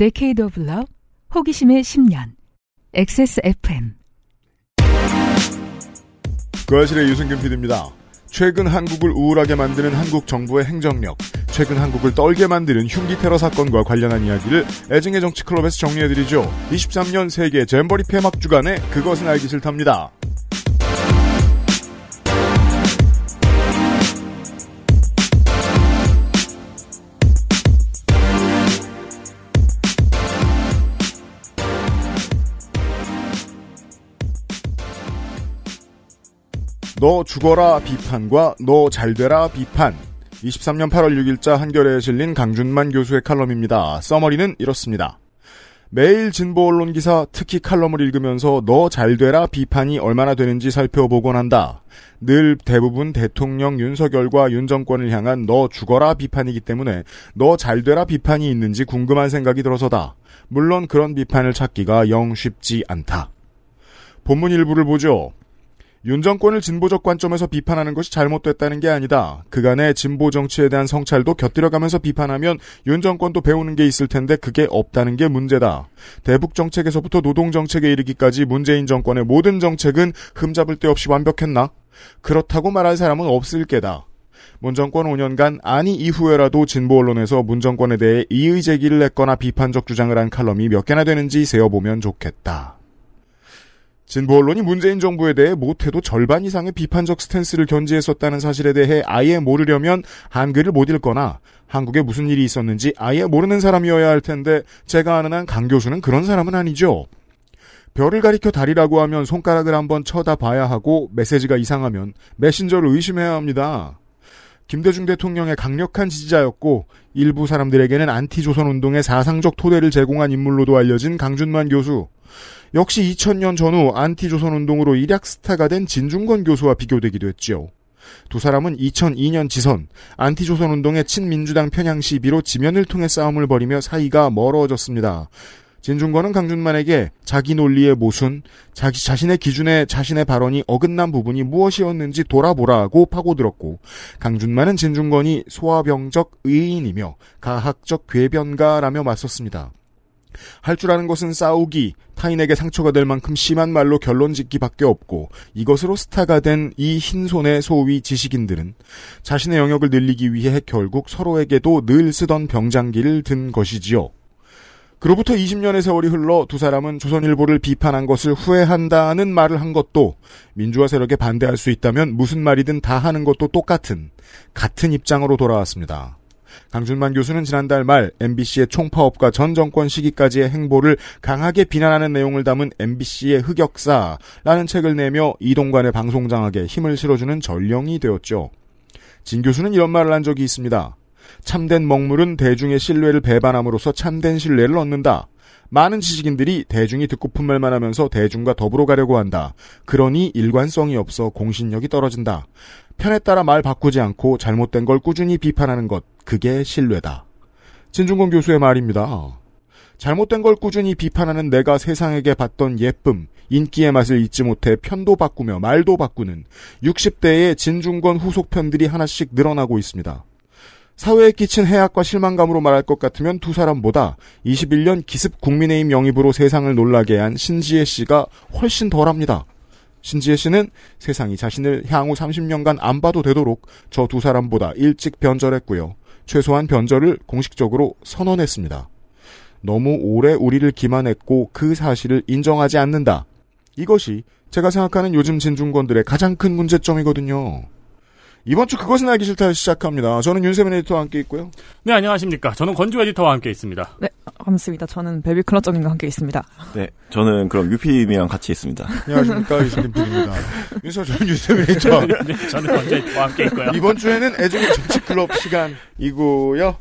Decade of Love, 호기심의 10년, XSFM. 그아실의 유승균 PD입니다. 최근 한국을 우울하게 만드는 한국 정부의 행정력, 최근 한국을 떨게 만드는 흉기 테러 사건과 관련한 이야기를 애증의 정치 클럽에서 정리해드리죠. 23년 세계 잼버리 폐막 주간에 그것은 알기 싫답니다. 너 죽어라 비판과 너 잘되라 비판. 23년 8월 6일자 한겨레에 실린 강준만 교수의 칼럼입니다. 써머리는 이렇습니다. 매일 진보 언론 기사 특히 칼럼을 읽으면서 너 잘되라 비판이 얼마나 되는지 살펴보곤 한다. 늘 대부분 대통령 윤석열과 윤 정권을 향한 너 죽어라 비판이기 때문에 너 잘되라 비판이 있는지 궁금한 생각이 들어서다. 물론 그런 비판을 찾기가 영 쉽지 않다. 본문 일부를 보죠. 윤 정권을 진보적 관점에서 비판하는 것이 잘못됐다는 게 아니다. 그간의 진보 정치에 대한 성찰도 곁들여가면서 비판하면 윤 정권도 배우는 게 있을 텐데 그게 없다는 게 문제다. 대북 정책에서부터 노동 정책에 이르기까지 문재인 정권의 모든 정책은 흠잡을 데 없이 완벽했나? 그렇다고 말할 사람은 없을 게다. 문 정권 5년간 아니 이후에라도 진보 언론에서 문 정권에 대해 이의 제기를 했거나 비판적 주장을 한 칼럼이 몇 개나 되는지 세어보면 좋겠다. 진보 언론이 문재인 정부에 대해 못해도 절반 이상의 비판적 스탠스를 견지했었다는 사실에 대해 아예 모르려면 한글을 못 읽거나 한국에 무슨 일이 있었는지 아예 모르는 사람이어야 할 텐데 제가 아는 한 강 교수는 그런 사람은 아니죠. 별을 가리켜 달이라고 하면 손가락을 한번 쳐다봐야 하고 메시지가 이상하면 메신저를 의심해야 합니다. 김대중 대통령의 강력한 지지자였고 일부 사람들에게는 안티조선 운동의 사상적 토대를 제공한 인물로도 알려진 강준만 교수. 역시 2000년 전후 안티조선 운동으로 일약 스타가 된 진중권 교수와 비교되기도 했지요. 두 사람은 2002년 지선 안티조선 운동의 친민주당 편향 시비로 지면을 통해 싸움을 벌이며 사이가 멀어졌습니다. 진중권은 강준만에게 자기 논리의 모순, 자기 자신의 기준에 자신의 발언이 어긋난 부분이 무엇이었는지 돌아보라고 파고들었고, 강준만은 진중권이 소아병적 의인이며 가학적 궤변가라며 맞섰습니다. 할 줄 아는 것은 싸우기, 타인에게 상처가 될 만큼 심한 말로 결론 짓기밖에 없고 이것으로 스타가 된 이 흰손의 소위 지식인들은 자신의 영역을 늘리기 위해 결국 서로에게도 늘 쓰던 병장기를 든 것이지요. 그로부터 20년의 세월이 흘러 두 사람은 조선일보를 비판한 것을 후회한다는 말을 한 것도 민주화 세력에 반대할 수 있다면 무슨 말이든 다 하는 것도 똑같은 같은 입장으로 돌아왔습니다. 강준만 교수는 지난달 말 MBC의 총파업과 전 정권 시기까지의 행보를 강하게 비난하는 내용을 담은 MBC의 흑역사라는 책을 내며 이동관의 방송장악에 힘을 실어주는 전령이 되었죠. 진 교수는 이런 말을 한 적이 있습니다. 참된 먹물은 대중의 신뢰를 배반함으로써 참된 신뢰를 얻는다. 많은 지식인들이 대중이 듣고픈 말만 하면서 대중과 더불어 가려고 한다. 그러니 일관성이 없어 공신력이 떨어진다. 편에 따라 말 바꾸지 않고 잘못된 걸 꾸준히 비판하는 것, 그게 신뢰다. 진중권 교수의 말입니다. 잘못된 걸 꾸준히 비판하는 내가 세상에게 받던 예쁨, 인기의 맛을 잊지 못해 편도 바꾸며 말도 바꾸는 60대의 진중권 후속 편들이 하나씩 늘어나고 있습니다. 사회에 끼친 해악과 실망감으로 말할 것 같으면 두 사람보다 21년 기습 국민의힘 영입으로 세상을 놀라게 한 신지혜 씨가 훨씬 덜합니다. 신지혜 씨는 세상이 자신을 향후 30년간 안 봐도 되도록 저 두 사람보다 일찍 변절했고요. 최소한 변절을 공식적으로 선언했습니다. 너무 오래 우리를 기만했고 그 사실을 인정하지 않는다. 이것이 제가 생각하는 요즘 진중권들의 가장 큰 문제점이거든요. 이번 주 그것은 알기 싫다 시작합니다. 저는 윤세민 에디터와 함께 있고요. 네, 안녕하십니까. 저는 권주 에디터와 함께 있습니다. 네, 반갑습니다. 저는 베비 클러정님과 함께 있습니다. 네, 저는 그럼 유피님이랑 같이 있습니다. 안녕하십니까. 유승균 PD입니다. 윤서 저는 윤세민 에디터. 네, 저는 권주 에디터와 함께 있고요. 이번 주에는 애정의 정치클럽 시간이고요.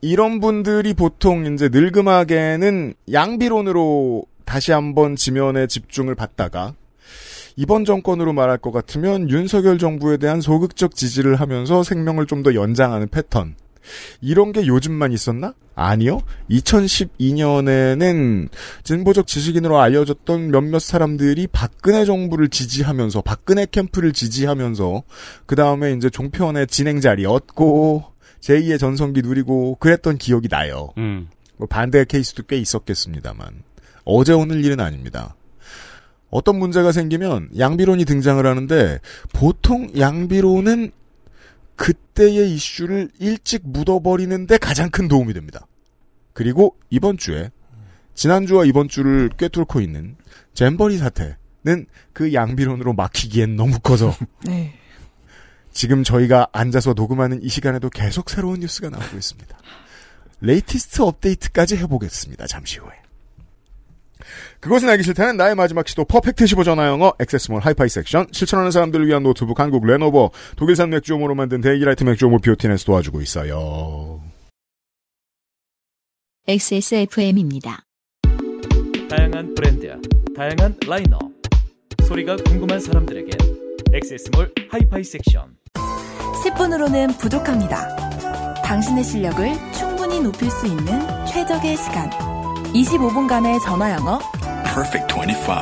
이런 분들이 보통 이제 늙음하게는 양비론으로 다시 한번 지면에 집중을 받다가 이번 정권으로 말할 것 같으면 윤석열 정부에 대한 소극적 지지를 하면서 생명을 좀 더 연장하는 패턴. 이런 게 요즘만 있었나? 아니요. 2012년에는 진보적 지식인으로 알려졌던 몇몇 사람들이 박근혜 정부를 지지하면서 박근혜 캠프를 지지하면서 그 다음에 이제 종편의 진행 자리 얻고 제2의 전성기 누리고 그랬던 기억이 나요. 음. 뭐 반대의 케이스도 꽤 있었겠습니다만 어제 오늘 일은 아닙니다. 어떤 문제가 생기면 양비론이 등장을 하는데 보통 양비론은 그때의 이슈를 일찍 묻어버리는 데 가장 큰 도움이 됩니다. 그리고 이번 주에 지난주와 이번 주를 꿰뚫고 있는 잼버리 사태는 그 양비론으로 막히기엔 너무 커서 네. 지금 저희가 앉아서 녹음하는 이 시간에도 계속 새로운 뉴스가 나오고 있습니다. latest update까지 해보겠습니다. 잠시 후에. 그것은 알기 싫다는 나의 마지막 시도 퍼펙트 15 전화 영어 액세스몰 하이파이 섹션 실천하는 사람들을 위한 노트북 한국 레노버 독일산 맥주효모로 만든 데이라이트 맥주효모 비오틴에서 도와주고 있어요. XSFM입니다. 다양한 브랜드, 다양한 라인업. 소리가 궁금한 사람들에게 액세스몰 하이파이 섹션. 10분으로는 부족합니다. 당신의 실력을 충분히 높일 수 있는 최적의 시간. 25분간의 전화 영어. Perfect 25.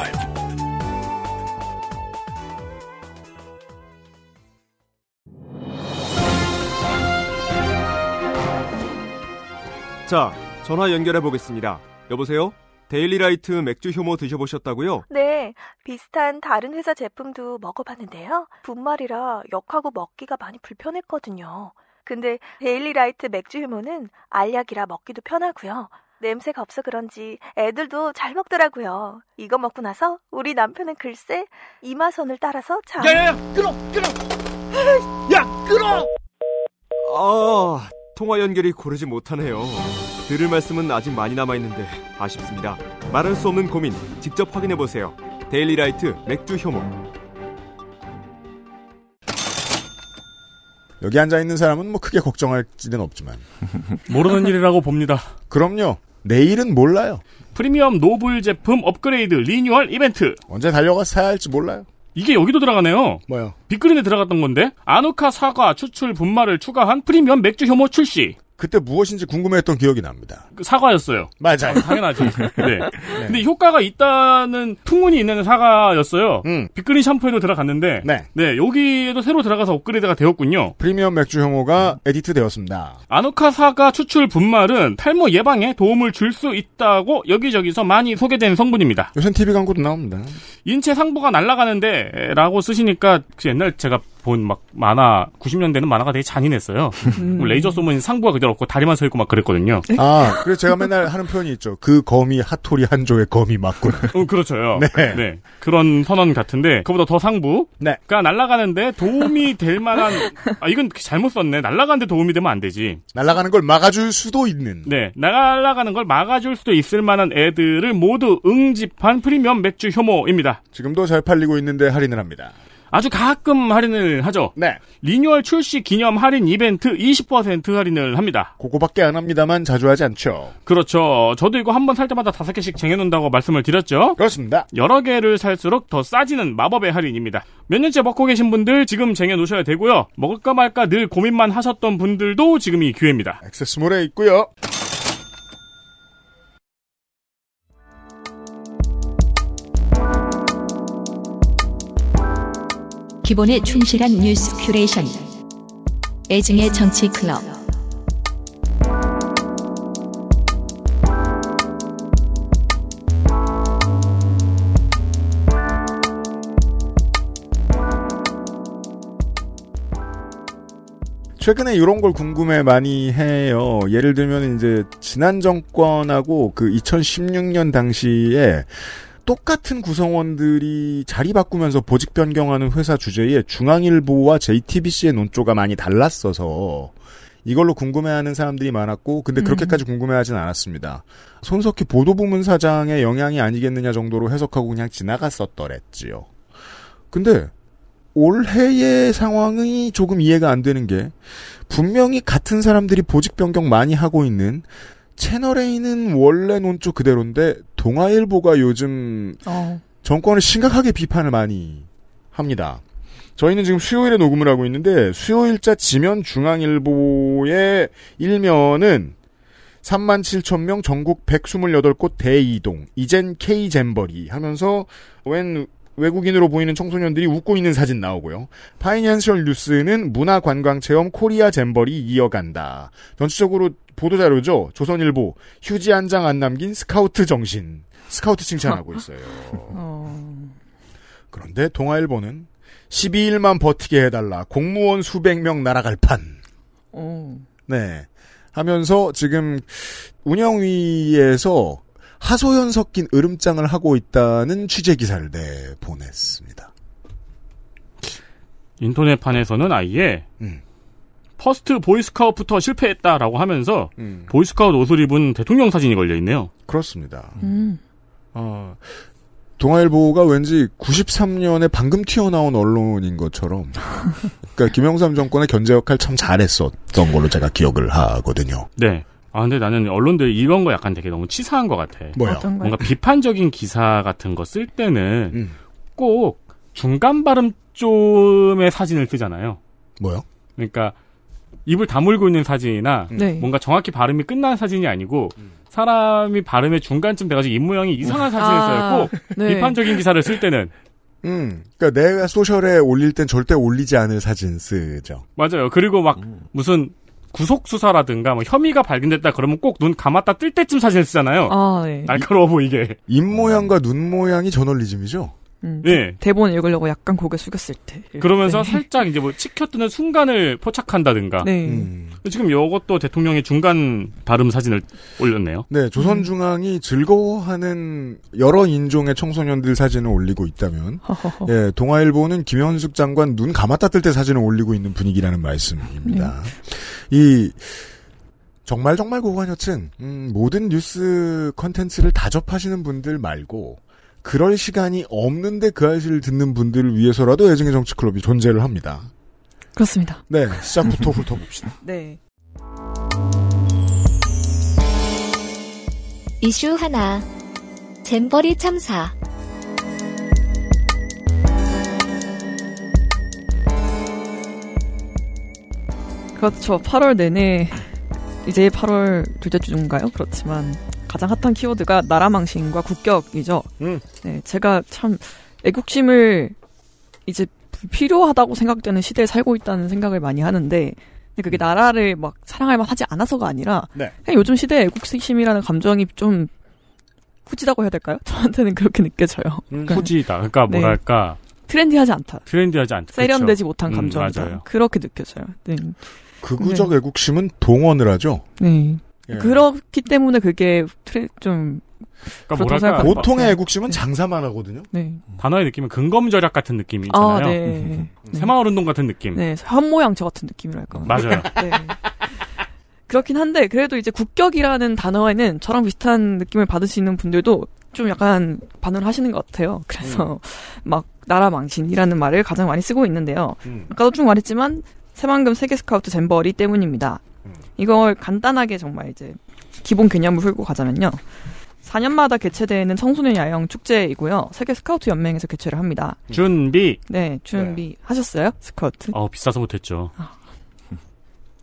자, 전화 연결해 보겠습니다. 여보세요? 데일리라이트 맥주 효모 드셔보셨다고요? 네, 비슷한 다른 회사 제품도 먹어봤는데요. 분말이라 역하고 먹기가 많이 불편했거든요. 근데 데일리라이트 맥주 효모는 알약이라 먹기도 편하고요. 냄새가 없어 그런지 애들도 잘 먹더라고요. 이거 먹고 나서 우리 남편은 글쎄 이마선을 따라서 참. 야야야, 끊어, 끊어. 야, 끊어. 아, 통화 연결이 고르지 못하네요. 들을 말씀은 아직 많이 남아 있는데 아쉽습니다. 말할 수 없는 고민 직접 확인해 보세요. 데일리라이트 맥주 효모. 여기 앉아 있는 사람은 뭐 크게 걱정할 일은 없지만. 모르는 일이라고 봅니다. 그럼요. 내일은 몰라요. 프리미엄 노블 제품 업그레이드 리뉴얼 이벤트. 언제 달려가 사야 할지 몰라요. 이게 여기도 들어가네요. 뭐요? 빅그린에 들어갔던 건데 아누카 사과 추출 분말을 추가한 프리미엄 맥주 효모 출시. 그때 무엇인지 궁금해했던 기억이 납니다. 그 사과였어요. 맞아요. 당연하죠. 네. 근데 효과가 있다는 풍문이 있는 사과였어요. 음. 빅그린 샴푸에도 들어갔는데 네. 네, 여기에도 새로 들어가서 업그레이드가 되었군요. 프리미엄 맥주 효모가 edit 되었습니다. 아누카 사과 추출 분말은 탈모 예방에 도움을 줄 수 있다고 여기저기서 많이 소개된 성분입니다. 요새 TV 광고도 나옵니다. 인체 상부가 날아가는데 라고 쓰시니까 그 옛날 제가 본 막 만화 90년대는 만화가 되게 잔인했어요. 음. 레이저 쏘면 상부가 그대로 없고 다리만 서 있고 막 그랬거든요. 아, 그래서 제가 맨날 하는 표현이 있죠. 그 검이 핫토리 한조의 검이 맞군. 어, 그렇죠요. 네. 그런 선언 같은데 그보다 더 상부가 네. 날아가는데 도움이 될 만한 아 이건 잘못 썼네. 날아가는데 도움이 되면 안 되지. 날아가는 걸 막아줄 수도 있는. 네, 날아가는 걸 막아줄 수도 있을 만한 애들을 모두 응집한 프리미엄 맥주 효모입니다. 지금도 잘 팔리고 있는데 할인을 합니다. 아주 가끔 할인을 하죠. 네. 리뉴얼 출시 기념 할인 이벤트 20% 할인을 합니다. 그거밖에 안 합니다만 자주 하지 않죠. 그렇죠. 저도 이거 한 번 살 때마다 다섯 개씩 쟁여놓는다고 말씀을 드렸죠. 그렇습니다. 여러 개를 살수록 더 싸지는 마법의 할인입니다. 몇 년째 먹고 계신 분들 지금 쟁여놓으셔야 되고요. 먹을까 말까 늘 고민만 하셨던 분들도 지금이 기회입니다. 액세스몰에 있고요. 기본에 충실한 뉴스 큐레이션. 애증의 정치 클럽. 최근에 이런 걸 궁금해 많이 해요. 예를 들면 이제 지난 정권하고 그 2016년 당시에 똑같은 구성원들이 자리 바꾸면서 보직 변경하는 회사 주제에 중앙일보와 JTBC의 논조가 많이 달랐어서 이걸로 궁금해하는 사람들이 많았고 근데 그렇게까지 궁금해하진 않았습니다. 손석희 보도부문 사장의 영향이 아니겠느냐 정도로 해석하고 그냥 지나갔었더랬지요. 근데 올해의 상황이 조금 이해가 안 되는 게 분명히 같은 사람들이 보직 변경 많이 하고 있는 채널A는 원래 논조 그대로인데 동아일보가 요즘 어. 정권을 심각하게 비판을 많이 합니다. 저희는 지금 수요일에 녹음을 하고 있는데 수요일자 지면 중앙일보의 일면은 3만 7천 명 전국 128곳 대이동 이젠 K잼버리 하면서 웬 외국인으로 보이는 청소년들이 웃고 있는 사진 나오고요. 파이낸셜 뉴스는 문화관광체험 코리아 잼버리 이어간다. 전체적으로 보도자료죠. 조선일보 휴지 한 장 안 남긴 스카우트 정신. 스카우트 칭찬하고 있어요. 그런데 동아일보는 12일만 버티게 해달라. 공무원 수백 명 날아갈 판. 오. 네. 하면서 지금 운영위에서 하소연 섞인 으름장을 하고 있다는 취재 기사를 내 보냈습니다. 인터넷판에서는 아예 음. first 보이스카웃부터 실패했다라고 하면서 음. 보이스카웃 옷을 입은 대통령 사진이 걸려 있네요. 그렇습니다. 음. 어, 동아일보가 왠지 93년에 방금 튀어나온 언론인 것처럼, 그러니까 김영삼 정권의 견제 역할 참 잘했었던 걸로 제가 기억을 하거든요. 네. 아 근데 나는 언론들 이런 거 약간 되게 너무 치사한 것 같아. 거요? 뭔가 비판적인 기사 같은 거 쓸 때는 음. 꼭 중간 발음 좀의 사진을 쓰잖아요. 뭐요? 그러니까 입을 다물고 있는 사진이나 네. 뭔가 정확히 발음이 끝난 사진이 아니고 사람이 발음의 중간쯤 돼가지고 입 모양이 이상한 사진을 아, 써요. 꼭 네. 비판적인 기사를 쓸 때는 음, 그러니까 내가 소셜에 올릴 땐 절대 올리지 않을 사진 쓰죠. 맞아요. 그리고 막 무슨 구속 수사라든가 뭐 혐의가 발견됐다 그러면 꼭 눈 감았다 뜰 때쯤 사진을 쓰잖아요. 아, 네. 날카로워 보이게. 입 모양과 눈 모양이 저널리즘이죠. 음, 예. 대본 읽으려고 약간 고개 숙였을 때. 그러면서 때. 살짝 이제 뭐 치켜뜨는 순간을 포착한다든가. 네. 음. 지금 이것도 대통령의 중간 발음 사진을 올렸네요. 네, 조선중앙이 즐거워하는 여러 인종의 청소년들 사진을 올리고 있다면, 허허허. 예, 동아일보는 김현숙 장관 눈 감았다 뜰 때 사진을 올리고 있는 분위기라는 말씀입니다. 이 정말 정말 고관 여튼 음, 모든 뉴스 컨텐츠를 다 접하시는 분들 말고 그럴 시간이 없는데 그 알씨를 듣는 분들을 위해서라도 애증의 정치 클럽이 존재를 합니다. 그렇습니다. 네, 시작부터 훑어봅시다. 네. 이슈 하나. 잼버리 참사. 그렇죠. 8월 내내 이제 8월 둘째 주인가요? 그렇지만 가장 핫한 키워드가 나라망신과 국격이죠. 음. 네, 제가 참 애국심을 이제 필요하다고 생각되는 시대에 살고 있다는 생각을 많이 하는데 근데 그게 나라를 막 사랑할 만하지 않아서가 아니라 네. 그냥 요즘 시대에 애국심이라는 감정이 좀 후지다고 해야 될까요? 저한테는 그렇게 느껴져요. 그러니까 후지다. 그러니까 네. 뭐랄까 트렌디하지 않다. 트렌디하지 않다. 세련되지 그쵸? 못한 음, 감정이다. 맞아요. 그렇게 느껴져요. 네. 극우적 네. 애국심은 동원을 하죠. 네. 예. 그렇기 때문에 그게 트레 좀 그러니까 뭐랄까 보통의. 애국심은 장사만 하거든요. 네. 단어의 느낌은 근검 절약 같은 느낌이 아, 있잖아요. 네. 네. 새마을 운동 같은 느낌. 네, 현모양처 같은 느낌이랄까. 맞아요. 네. 그렇긴 한데 그래도 이제 국격이라는 단어에는 저랑 비슷한 느낌을 받으시는 분들도 좀 약간 반응을 하시는 것 같아요. 그래서 막 나라 망신이라는 말을 가장 많이 쓰고 있는데요. 음. 아까도 쭉 말했지만 새만금 세계 스카우트 잼버리 때문입니다. 이걸 간단하게 정말 이제 기본 개념을 풀고 가자면요. 4년마다 개최되는 청소년 야영 축제이고요. 세계 스카우트 연맹에서 개최를 합니다. 준비. 네, 준비 하셨어요? 스카우트? 어 비싸서 못했죠.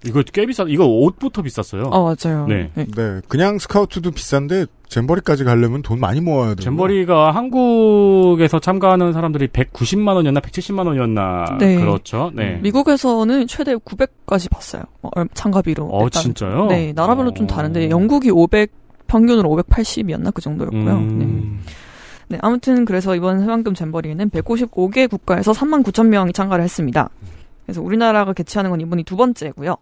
이거 꽤 비싸. 이거 옷부터 비쌌어요. 어, 맞아요. 네. 네. 네, 그냥 스카우트도 비싼데 잼버리까지 가려면 돈 많이 모아야 돼요. 잼버리가 한국에서 참가하는 사람들이 190만 원이었나 170만 원이었나 네. 그렇죠. 네. 미국에서는 최대 900까지 봤어요. 어, 얼- 참가비로. 어 일단. 진짜요? 네, 나라별로 좀 어. 다른데 영국이 500 평균으로 580이었나 그 정도였고요. 네. 음. 네, 아무튼 그래서 이번 해방금 잼버리에는 155개 국가에서 3만 9천 명이 참가를 했습니다. 그래서 우리나라가 개최하는 건 이번이 두 번째고요.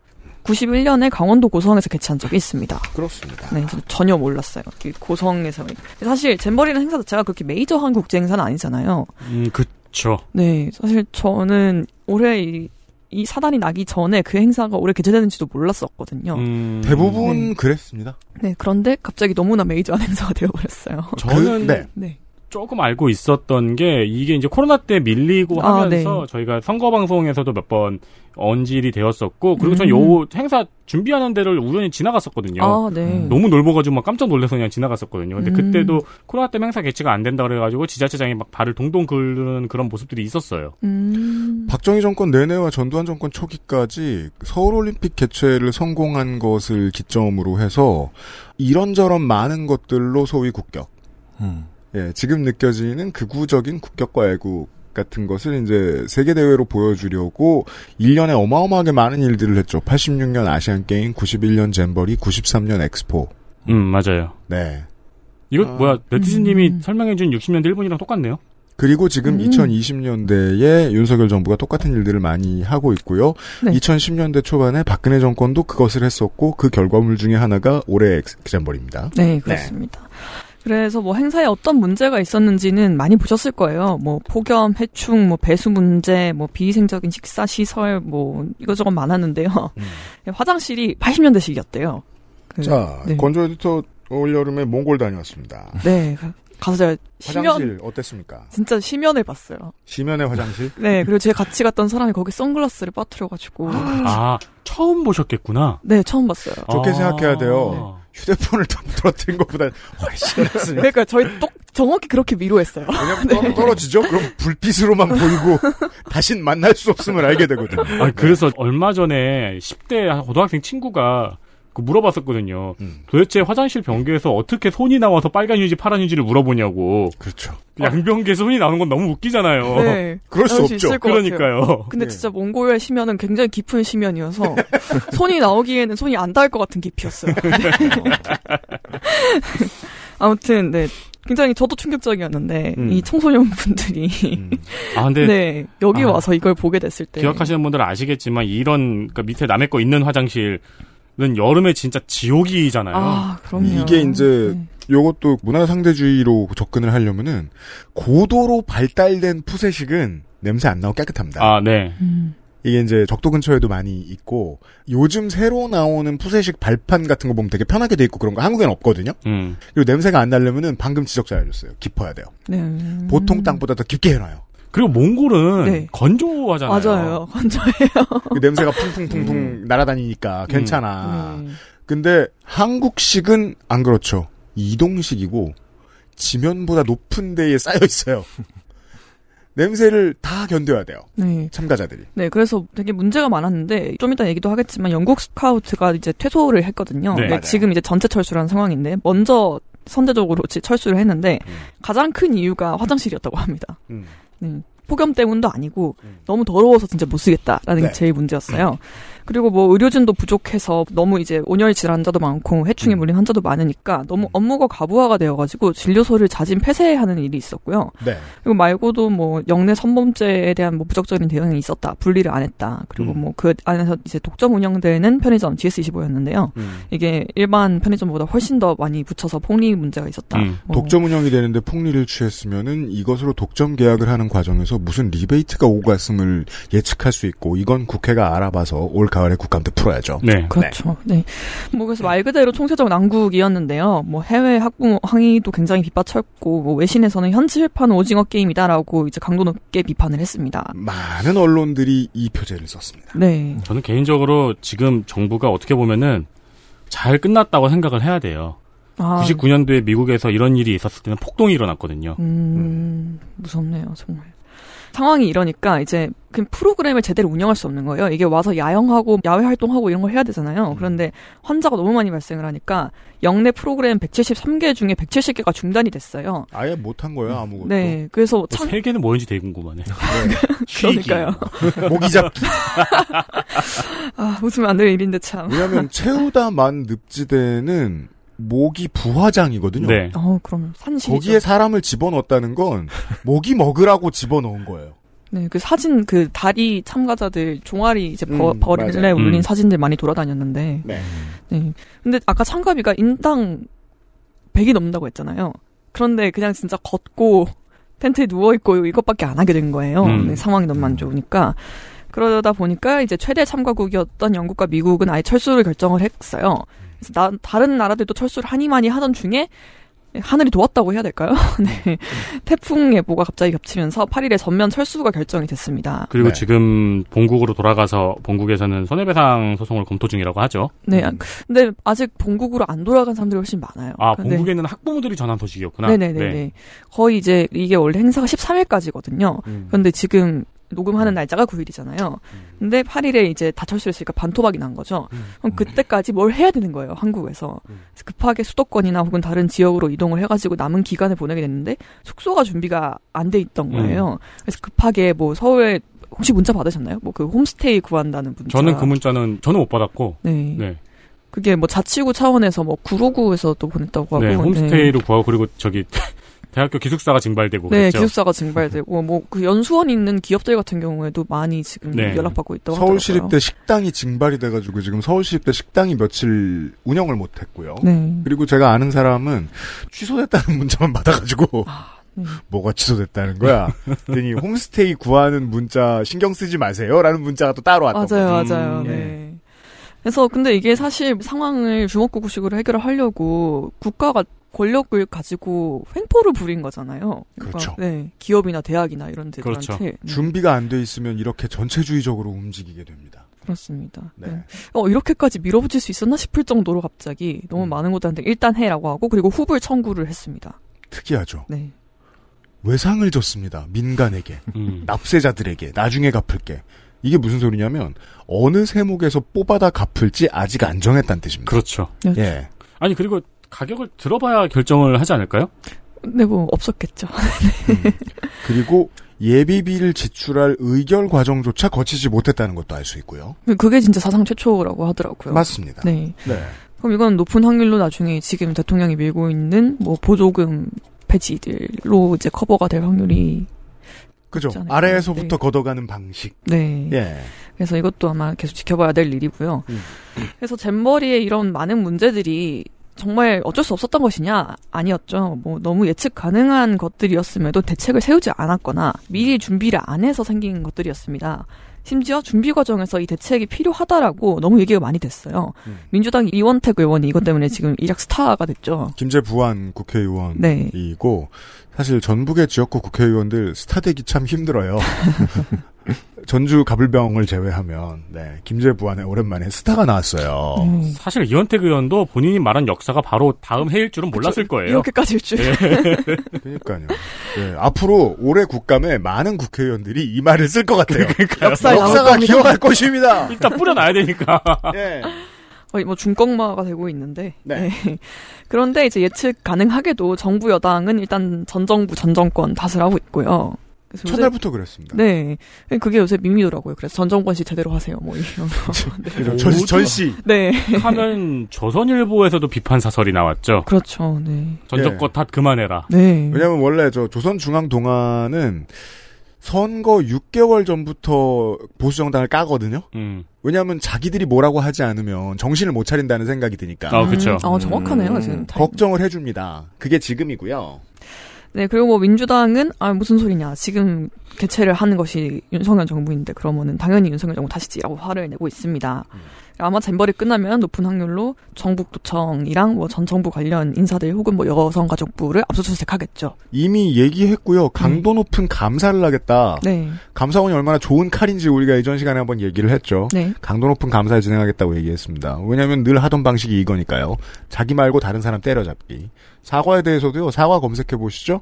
91년에 강원도 고성에서 개최한 적이 있습니다. 그렇습니다. 네, 저도 전혀 몰랐어요. 이 고성에서 사실 잼버리는 행사 자체가 그렇게 메이저한 국제 행사는 아니잖아요. 음, 그쵸. 네, 사실 저는 올해 이, 이 사단이 나기 전에 그 행사가 올해 개최되는지도 몰랐었거든요. 음, 대부분 네. 그랬습니다. 네, 그런데 갑자기 너무나 메이저한 행사가 되어버렸어요. 저는 그- 네. 네. 조금 알고 있었던 게 이게 이제 코로나 때 밀리고 아, 하면서 네. 저희가 선거 방송에서도 몇 번 언질이 되었었고 그리고 전 음. 요 행사 준비하는 데를 우연히 지나갔었거든요. 아, 네. 너무 넓어가지고 막 깜짝 놀라서 그냥 지나갔었거든요. 근데 음. 그때도 코로나 때문에 행사 개최가 안 된다 그래가지고 지자체장이 막 발을 동동 긁는 그런 모습들이 있었어요. 음. 박정희 정권 내내와 전두환 정권 초기까지 서울올림픽 개최를 성공한 것을 기점으로 해서 이런저런 많은 것들로 소위 국격. 음. 예, 지금 느껴지는 극우적인 국격과 애국 같은 것을 이제 세계대회로 보여주려고 1년에 어마어마하게 많은 일들을 했죠. 86년 아시안게임, 91년 잼버리, 93년 엑스포. 음, 맞아요. 네. 이거 아, 뭐야, 네티즌님이 음. 설명해준 60년대 일본이랑 똑같네요. 그리고 지금 음. 2020년대에 윤석열 정부가 똑같은 일들을 많이 하고 있고요. 네. 2010년대 초반에 박근혜 정권도 그것을 했었고 그 결과물 중에 하나가 올해 엑스잼버리입니다. 네, 그렇습니다. 그래서 뭐 행사에 어떤 문제가 있었는지는 많이 보셨을 거예요. 뭐 폭염, 해충, 뭐 배수 문제, 뭐 비위생적인 식사 시설, 뭐 이것저것 많았는데요. 화장실이 80년대식이었대요. 그, 자, 네. 건조 에디터 올 여름에 몽골 다녀왔습니다. 네, 가서 제가 화장실 심연 어땠습니까? 진짜 심연을 봤어요. 시면의 화장실? 네, 그리고 제가 같이 갔던 사람이 거기 선글라스를 빠뜨려가지고. 아, 처음 보셨겠구나. 네, 처음 봤어요. 좋게 아. 생각해야 돼요. 휴대폰을 떨어뜨린 것보다 훨씬 낫으니까. 그러니까 저희 똑 정확히 그렇게 미로했어요. 왜냐면 떨- 떨어지죠? 그럼 불빛으로만 보이고 다신 만날 수 없음을 알게 되거든요. 아, 그래서 얼마 전에 10대 고등학생 친구가 그 물어봤었거든요. 음. 도대체 화장실 변기에서 어떻게 손이 나와서 빨간 휴지, 파란 휴지를 물어보냐고. 그렇죠. 양변기에서 손이 나오는 건 너무 웃기잖아요. 네. 그럴 수 없죠. 그러니까요. 같아요. 근데 진짜 몽골의 심연은 굉장히 깊은 심연이어서 손이 나오기에는 손이 안 닿을 것 같은 깊이였어요. 네. 아무튼 네. 굉장히 저도 충격적이었는데 음. 이 청소년 분들이 아, 근데 네 여기 아, 와서 이걸 보게 됐을 때 기억하시는 분들은 아시겠지만 이런 그러니까 밑에 남의 거 있는 화장실 은 여름에 진짜 지옥이잖아요. 아 그럼요. 이게 이제 네. 요것도 문화 상대주의로 접근을 하려면은 고도로 발달된 푸세식은 냄새 안 나고 깨끗합니다. 아, 네. 음. 이게 이제 적도 근처에도 많이 있고 요즘 새로 나오는 푸세식 발판 같은 거 보면 되게 편하게 돼 있고 그런 거 한국에는 없거든요. 음. 그리고 냄새가 안 나려면은 방금 지적자 해줬어요. 깊어야 돼요. 네. 음. 보통 땅보다 더 깊게 해놔요. 그리고 몽골은 네. 건조하잖아요. 맞아요. 건조해요. 그 냄새가 퉁퉁퉁퉁 날아다니니까 괜찮아. 네. 근데 한국식은 안 그렇죠. 이동식이고 지면보다 높은 데에 쌓여 있어요. 냄새를 다 견뎌야 돼요. 네. 참가자들이. 네, 그래서 되게 문제가 많았는데 좀 이따 얘기도 하겠지만 영국 스카우트가 이제 퇴소를 했거든요. 네. 네. 지금 이제 전체 철수라는 상황인데 먼저 선제적으로 지- 철수를 했는데 가장 큰 이유가 화장실이었다고 합니다. 음. 네. 폭염 때문도 아니고 너무 더러워서 진짜 못 쓰겠다라는 네. 게 제일 문제였어요. 그리고 뭐 의료진도 부족해서 너무 이제 온열 질환자도 많고 해충에 음. 물린 환자도 많으니까 너무 업무가 과부하가 되어가지고 진료소를 자진 폐쇄하는 일이 있었고요. 네. 그리고 말고도 뭐 영내 선범죄에 대한 뭐 부적절인 대응이 있었다. 분리를 안 했다. 그리고 음. 뭐그 안에서 이제 독점 운영되는 편의점 GS25였는데요. 음. 이게 일반 편의점보다 훨씬 더 많이 붙여서 폭리 문제가 있었다. 음. 뭐 독점 운영이 되는데 폭리를 취했으면은 이것으로 독점 계약을 하는 과정에서 무슨 리베이트가 오고 갔음을 예측할 수 있고 이건 국회가 알아봐서 올 가을에 국감 때 풀어야죠. 네. 그렇죠. 네. 뭐 그래서 말 그대로 총체적 난국이었는데요. 뭐 해외 학부 항의도 굉장히 빗받쳤고 뭐 외신에서는 현실판 오징어 게임이다라고 이제 강도 높게 비판을 했습니다. 많은 언론들이 이 표제를 썼습니다. 네. 저는 개인적으로 지금 정부가 어떻게 보면은 잘 끝났다고 생각을 해야 돼요. 아, 99년도에 미국에서 이런 일이 있었을 때는 폭동이 일어났거든요. 음, 무섭네요, 정말. 상황이 이러니까 이제 그 프로그램을 제대로 운영할 수 없는 거예요. 이게 와서 야영하고 야외 활동하고 이런 걸 해야 되잖아요. 그런데 환자가 너무 많이 발생을 하니까 영내 프로그램 173개 중에 170개가 중단이 됐어요. 아예 못한 거예요 아무것도. 네, 그래서 참 세계는 뭐인지 되게 궁금하네. 그러니까요. 모기 잡기. 아, 웃으면 안 될 일인데 참. 왜냐하면 채우다 만 늪지대는 모기 부화장이거든요. 네. 어, 그럼 산실이죠. 거기에 사람을 집어넣었다는 건 모기 먹으라고 집어넣은 거예요. 네, 그 사진 그 다리 참가자들 종아리 이제 버, 음, 버릴래 맞아요. 올린 음. 사진들 많이 돌아다녔는데. 네. 네. 근데 아까 참가비가 인당 100이 넘는다고 했잖아요. 그런데 그냥 진짜 걷고 텐트에 누워 있고 이것밖에 안 하게 된 거예요. 음. 네, 상황이 너무 안 좋으니까. 그러다 보니까 이제 최대 참가국이었던 영국과 미국은 아예 철수를 결정을 했어요. 그래서 나, 다른 나라들도 철수를 하니 많이 하던 중에 하늘이 도왔다고 해야 될까요? 네. 태풍 예보가 갑자기 겹치면서 8일에 전면 철수가 결정이 됐습니다. 그리고 네. 지금 본국으로 돌아가서 본국에서는 손해배상 소송을 검토 중이라고 하죠. 네. 아, 근데 아직 본국으로 안 돌아간 사람들이 훨씬 많아요. 아, 근데- 본국에는 학부모들이 전한 소식이었구나. 네네네 네. 거의 이제 이게 원래 행사가 13일까지거든요. 음. 그런데 지금 녹음하는 날짜가 9일이잖아요. 근데 8일에 이제 다 철수했으니까 반토막이 난 거죠. 그럼 그때까지 뭘 해야 되는 거예요, 한국에서. 급하게 수도권이나 혹은 다른 지역으로 이동을 해가지고 남은 기간을 보내게 됐는데 숙소가 준비가 안 돼 있던 거예요. 그래서 급하게 뭐 서울에 혹시 문자 받으셨나요? 뭐 그 홈스테이 구한다는 문자. 저는 그 문자는 저는 못 받았고. 네. 네. 그게 뭐 자치구 차원에서 뭐 구로구에서 또 보냈다고 하고. 네, 홈스테이로 구하고 그리고 저기 대학교 기숙사가 증발되고 네, 그랬죠. 기숙사가 증발되고 뭐 그 연수원 있는 기업들 같은 경우에도 많이 지금 네. 연락받고 있다고 하더라고요. 서울시립대 식당이 증발이 돼가지고 지금 서울시립대 식당이 며칠 운영을 못했고요. 네. 그리고 제가 아는 사람은 취소됐다는 문자만 받아가지고 네. 뭐가 취소됐다는 거야. 그랬더니 홈스테이 구하는 문자 신경 쓰지 마세요라는 문자가 또 따로 왔던 맞아요, 거죠. 맞아요. 예. 네. 그래서 근데 이게 사실 상황을 주먹구구식으로 해결을 하려고 국가가 권력을 가지고 횡포를 부린 거잖아요. 그러니까, 그렇죠. 네, 기업이나 대학이나 이런 데들한테 그렇죠. 네, 준비가 안 돼 있으면 이렇게 전체주의적으로 움직이게 됩니다. 그렇습니다. 네. 네. 어, 이렇게까지 밀어붙일 수 있었나 싶을 정도로 갑자기 너무 음. 많은 곳들한테 일단 해라고 하고 그리고 후불 청구를 했습니다. 특이하죠. 네. 외상을 줬습니다. 민간에게, 음. 납세자들에게 나중에 갚을게. 이게 무슨 소리냐면 어느 세목에서 뽑아다 갚을지 아직 안 정했다는 뜻입니다. 그렇죠. 예. 아니 그리고 가격을 들어봐야 결정을 하지 않을까요? 네, 뭐 없었겠죠. 그리고 예비비를 지출할 의결 과정조차 거치지 못했다는 것도 알 수 있고요. 그게 진짜 사상 최초라고 하더라고요. 맞습니다. 네. 네. 그럼 이건 높은 확률로 나중에 지금 대통령이 밀고 있는 뭐 보조금 폐지들로 이제 커버가 될 확률이 그죠. 아래에서부터 걷어가는 방식. 네. 예. 그래서 이것도 아마 계속 지켜봐야 될 일이고요. 음. 그래서 잼버리의 이런 많은 문제들이 정말 어쩔 수 없었던 것이냐? 아니었죠. 뭐 너무 예측 가능한 것들이었음에도 대책을 세우지 않았거나 미리 준비를 안 해서 생긴 것들이었습니다. 심지어 준비 과정에서 이 대책이 필요하다라고 너무 얘기가 많이 됐어요. 음. 민주당 이원택 의원이 이것 때문에 지금 일약 스타가 됐죠. 김재 부안 국회의원이고 네. 사실 전북의 지역구 국회의원들 스타 되기 참 힘들어요. 전주 가불병을 제외하면 네 김재 부안에 오랜만에 스타가 나왔어요. 음. 사실 이현택 의원도 본인이 말한 역사가 바로 다음 해일 줄은 몰랐을 거예요. 이렇게까지일 줄. 예. 그러니까요. 네, 앞으로 올해 국감에 많은 국회의원들이 이 말을 쓸 것 같아요. 역사에 남을 역사가. 기억할 것입니다. 일단 뿌려놔야 되니까. 예. 거의 뭐 중꺾마가 되고 있는데. 네. 네. 그런데 이제 예측 가능하게도 정부 여당은 일단 전 정부 전 정권 탓을 하고 있고요. 그래서 요새- 첫날부터 그랬습니다. 네. 그게 요새 밈이더라고요. 그래서 전 정권 씨 제대로 하세요. 뭐 이런 거. 네. 그죠. 전, 전 씨. 네. 하면 조선일보에서도 비판 사설이 나왔죠. 그렇죠. 네. 전적권 탓 그만해라. 네. 왜냐하면 원래 저 조선중앙동아는 선거 6개월 전부터 보수 정당을 까거든요. 음. 왜냐하면 자기들이 뭐라고 하지 않으면 정신을 못 차린다는 생각이 드니까. 아, 그쵸. 아, 정확하네요. 지금. 걱정을 해줍니다. 그게 지금이고요. 네, 그리고 뭐 민주당은 아 무슨 소리냐. 지금 개최를 하는 것이 윤석열 정부인데 그러면은 당연히 윤석열 정부 탓이지라고 화를 내고 있습니다. 아마 잼버리 끝나면 높은 확률로 정북도청이랑 뭐 전 정부 관련 인사들 혹은 뭐 여성가족부를 압수수색하겠죠. 이미 얘기했고요. 강도 높은 감사를 하겠다. 네. 감사원이 얼마나 좋은 칼인지 우리가 이전 시간에 한번 얘기를 했죠. 네. 강도 높은 감사를 진행하겠다고 얘기했습니다. 왜냐하면 늘 하던 방식이 이거니까요. 자기 말고 다른 사람 때려잡기. 사과에 대해서도요. 사과 검색해 보시죠.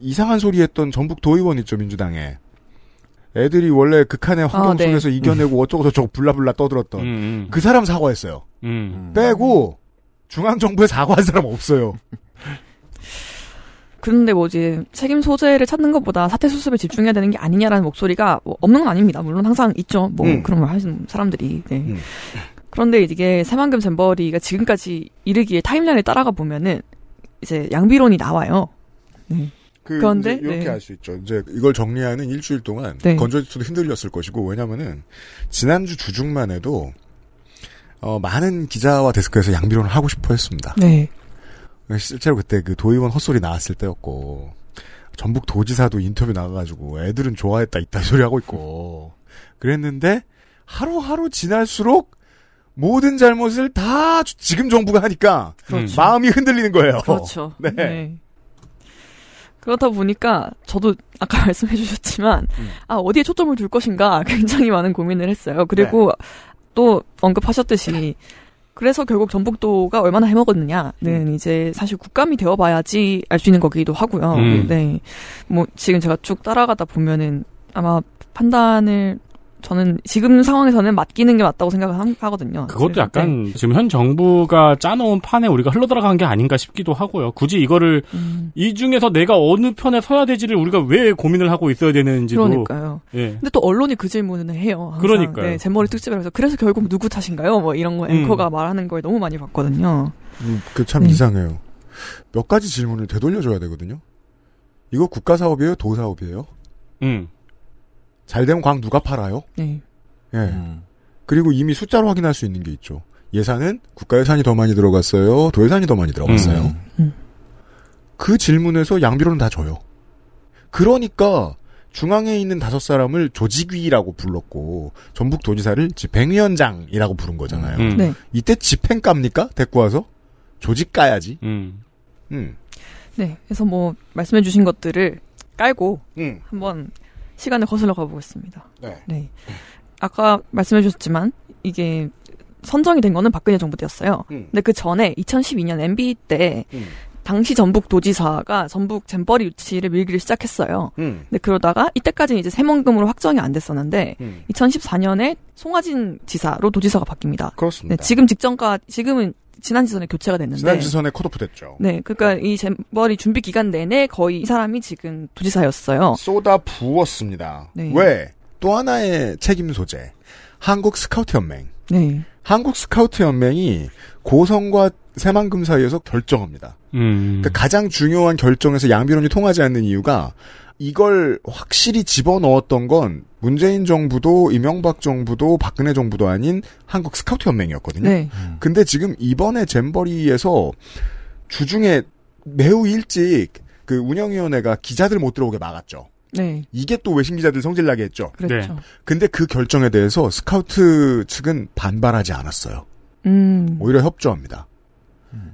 이상한 소리 했던 전북 도의원 있죠 민주당에. 애들이 원래 극한의 환경 아, 네. 속에서 이겨내고 어쩌고 저쩌고 블라블라 떠들었던 음, 음. 그 사람 사과했어요. 음. 빼고 중앙 정부에 사과한 사람 없어요. 그런데 뭐 이제 책임 소재를 찾는 것보다 사태 수습에 집중해야 되는 게 아니냐라는 목소리가 뭐 없는 건 아닙니다. 물론 항상 있죠. 뭐 음. 그런 걸 하시는 사람들이. 네. 음. 그런데 이게 새만금 잼버리가 지금까지 이르기에 타임라인을 따라가 보면은 이제 양비론이 나와요. 네. 그 그런데, 이렇게 네. 알수 있죠. 이제 이걸 정리하는 일주일 동안 네. 건조지도 흔들렸을 것이고 왜냐면은 지난주 주중만 해도 어, 많은 기자와 데스크에서 양비론을 하고 싶어 했습니다. 네. 실제로 그때 그 도의원 헛소리 나왔을 때였고 전북 도지사도 인터뷰 나가가지고 애들은 좋아했다 이따 소리 하고 있고 그랬는데 하루하루 지날수록 모든 잘못을 다 지금 정부가 하니까 그렇죠. 마음이 흔들리는 거예요. 그렇죠. 네. 네. 그렇다 보니까 저도 아까 말씀해 주셨지만 음. 아 어디에 초점을 둘 것인가 굉장히 많은 고민을 했어요. 그리고 네. 또 언급하셨듯이 그래서 결국 전북도가 얼마나 해먹었느냐는 음. 이제 사실 국감이 되어봐야지 알 수 있는 거기도 하고요. 음. 네, 뭐 지금 제가 쭉 따라가다 보면은 아마 판단을 저는 지금 상황에서는 맡기는 게 맞다고 생각을 하거든요. 그것도 약간 네. 지금 현 정부가 짜놓은 판에 우리가 흘러들어간 게 아닌가 싶기도 하고요. 굳이 이거를 음. 이 중에서 내가 어느 편에 서야 되지를 우리가 왜 고민을 하고 있어야 되는지도. 그러니까요. 예. 근데 또 언론이 그 질문을 해요. 항상. 그러니까요. 네, 잼머리 특집을 해서 그래서 결국 누구 탓인가요? 뭐 이런 거 앵커가 음. 말하는 걸 너무 많이 봤거든요. 음, 그참 네. 이상해요. 몇 가지 질문을 되돌려줘야 되거든요. 이거 국가 사업이에요? 도 사업이에요? 음. 잘 되면 광 누가 팔아요? 네. 예. 음. 그리고 이미 숫자로 확인할 수 있는 게 있죠. 예산은 국가 예산이 더 많이 들어갔어요. 도 예산이 더 많이 들어갔어요. 음. 음. 그 질문에서 양비로는 다 줘요. 그러니까 중앙에 있는 다섯 사람을 조직위라고 불렀고 전북 도지사를 집행위원장이라고 부른 거잖아요. 음. 네. 이때 집행갑니까? 데리고 와서 조직 까야지. 음. 음. 네. 그래서 뭐 말씀해 주신 것들을 깔고 음. 한번 시간을 거슬러 가보겠습니다. 네. 네. 아까 말씀해 주셨지만 이게 선정이 된 거는 박근혜 정부 때였어요. 음. 근데 그 전에 2012년 MB 때 음. 당시 전북 도지사가 전북 잼버리 유치를 밀기를 시작했어요. 음. 근데 그러다가 이때까지는 이제 세먼금으로 확정이 안 됐었는데 음. 2014년에 송하진 지사로 도지사가 바뀝니다. 그렇습니다. 네, 지금 직전까 지금은 지난 지선에 교체가 됐는데 지난 지선에 컷오프 됐죠. 네, 그러니까 이 잼버리 준비 기간 내내 거의 이 사람이 지금 도지사였어요. 쏟아 부었습니다. 네. 왜? 또 하나의 책임 소재. 한국 스카우트 연맹. 네. 한국 스카우트 연맹이 고성과 새만금 사이에서 결정합니다. 음. 그러니까 가장 중요한 결정에서 양비론이 통하지 않는 이유가 이걸 확실히 집어넣었던 건 문재인 정부도 이명박 정부도 박근혜 정부도 아닌 한국 스카우트 연맹이었거든요. 네. 근데 지금 이번에 잼버리에서 주중에 매우 일찍 그 운영위원회가 기자들 못 들어오게 막았죠. 네. 이게 또 외신 기자들 성질나게 했죠. 그렇죠. 네. 근데 그 결정에 대해서 스카우트 측은 반발하지 않았어요. 음. 오히려 협조합니다.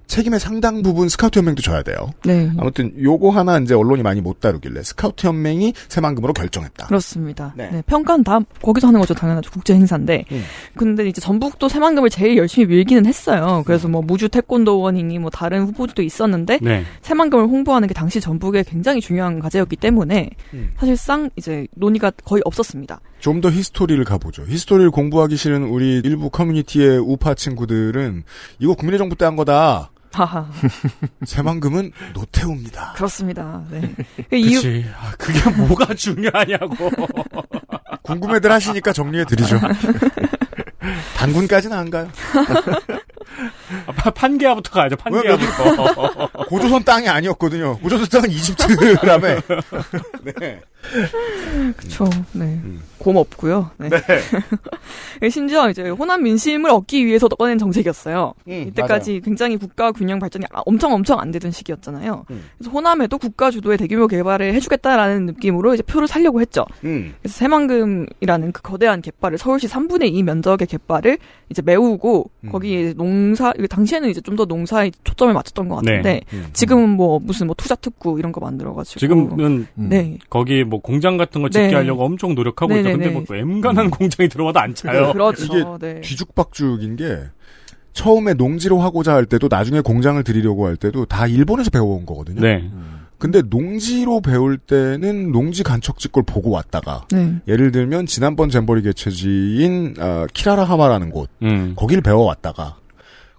책임의 상당 부분 스카우트 연맹도 져야 돼요. 네. 아무튼 요거 하나 이제 언론이 많이 못 다루길래 스카우트 연맹이 새만금으로 결정했다. 그렇습니다. 네. 네. 평가는 다 거기서 하는 거죠. 당연하죠. 국제 행사인데. 음. 근데 이제 전북도 새만금을 제일 열심히 밀기는 했어요. 그래서 뭐 무주 태권도원이니 뭐 다른 후보들도 있었는데 네. 새만금을 홍보하는 게 당시 전북에 굉장히 중요한 과제였기 때문에 음. 사실상 이제 논의가 거의 없었습니다. 좀 더 history를 가보죠. history를 공부하기 싫은 우리 일부 커뮤니티의 우파 친구들은 이거 국민의 정부 때 한 거다. 새만금은 노태우입니다. 그렇습니다. 네. 그 이유... 아, 그게 뭐가 중요하냐고. 궁금해들 하시니까 정리해드리죠. 단군까지는 안 가요. 아, 판계야부터 가야죠, 판계야부터. 고조선 땅이 아니었거든요. 고조선 땅은 이집트라며. 네. 그쵸, 네. 음. 곰 없고요. 네. 네. 심지어 이제 호남 민심을 얻기 위해서 꺼낸 정책이었어요. 음, 이때까지 맞아요. 굉장히 국가 균형 발전이 아, 엄청 엄청 안 되던 시기였잖아요. 음. 그래서 호남에도 국가 주도의 대규모 개발을 해주겠다라는 느낌으로 이제 표를 살려고 했죠. 음. 그래서 새만금이라는 그 거대한 갯발을 서울시 3분의 2 면적의 갯발을 이제 메우고 음. 거기에 농사 당시에는 이제 좀 더 농사에 초점을 맞췄던 것 같은데 네. 음. 지금은 뭐 무슨 뭐 투자 특구 이런 거 만들어가지고 지금은 네. 거기 뭐 공장 같은 거 짓게 네. 하려고 엄청 노력하고 있죠. 근데 뭐 엠간한 공장이 들어와도 안 차요. 그렇죠. 이게 네. 뒤죽박죽인 게 처음에 농지로 하고자 할 때도 나중에 공장을 들이려고 할 때도 다 일본에서 배워온 거거든요. 네. 근데 농지로 배울 때는 농지 간척지 걸 보고 왔다가 네. 예를 들면 지난번 잼버리 개최지인 어, 키라라 하마라는 곳 음. 거기를 배워왔다가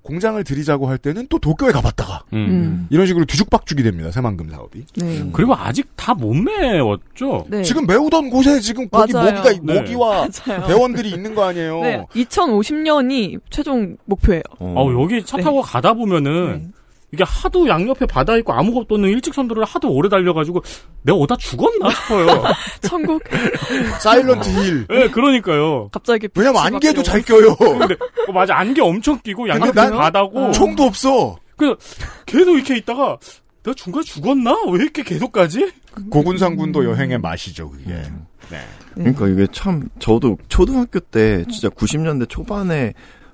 공장을 들이자고 할 때는 또 도쿄에 가봤다가 음. 음. 이런 식으로 뒤죽박죽이 됩니다 새만금 사업이. 네. 음. 그리고 아직 다 못 메웠죠. 네. 지금 메우던 곳에 지금 거기 맞아요. 모기가 네. 모기와 대원들이 있는 거 아니에요. 네. 2050년이 최종 목표예요. 어, 어 여기 차 타고 네. 가다 보면은 네. 이게 하도 양옆에 바다 있고 아무것도 없는 일직선도를 하도 오래 달려가지고 내가 오다 죽었나 싶어요. 천국. 사일런트 힐. 네, 그러니까요. 갑자기. 왜냐면 안개도 잘 껴요. 근데, 어, 맞아, 안개 엄청 끼고 양옆에 바다고. 총도 없어. 그래서 계속 이렇게 있다가 내가 중간에 죽었나? 왜 이렇게 계속 가지? 고군상군도 여행의 맛이죠, 그게. 음. 네. 그러니까 이게 참 저도 초등학교 때 진짜 90년대 초반에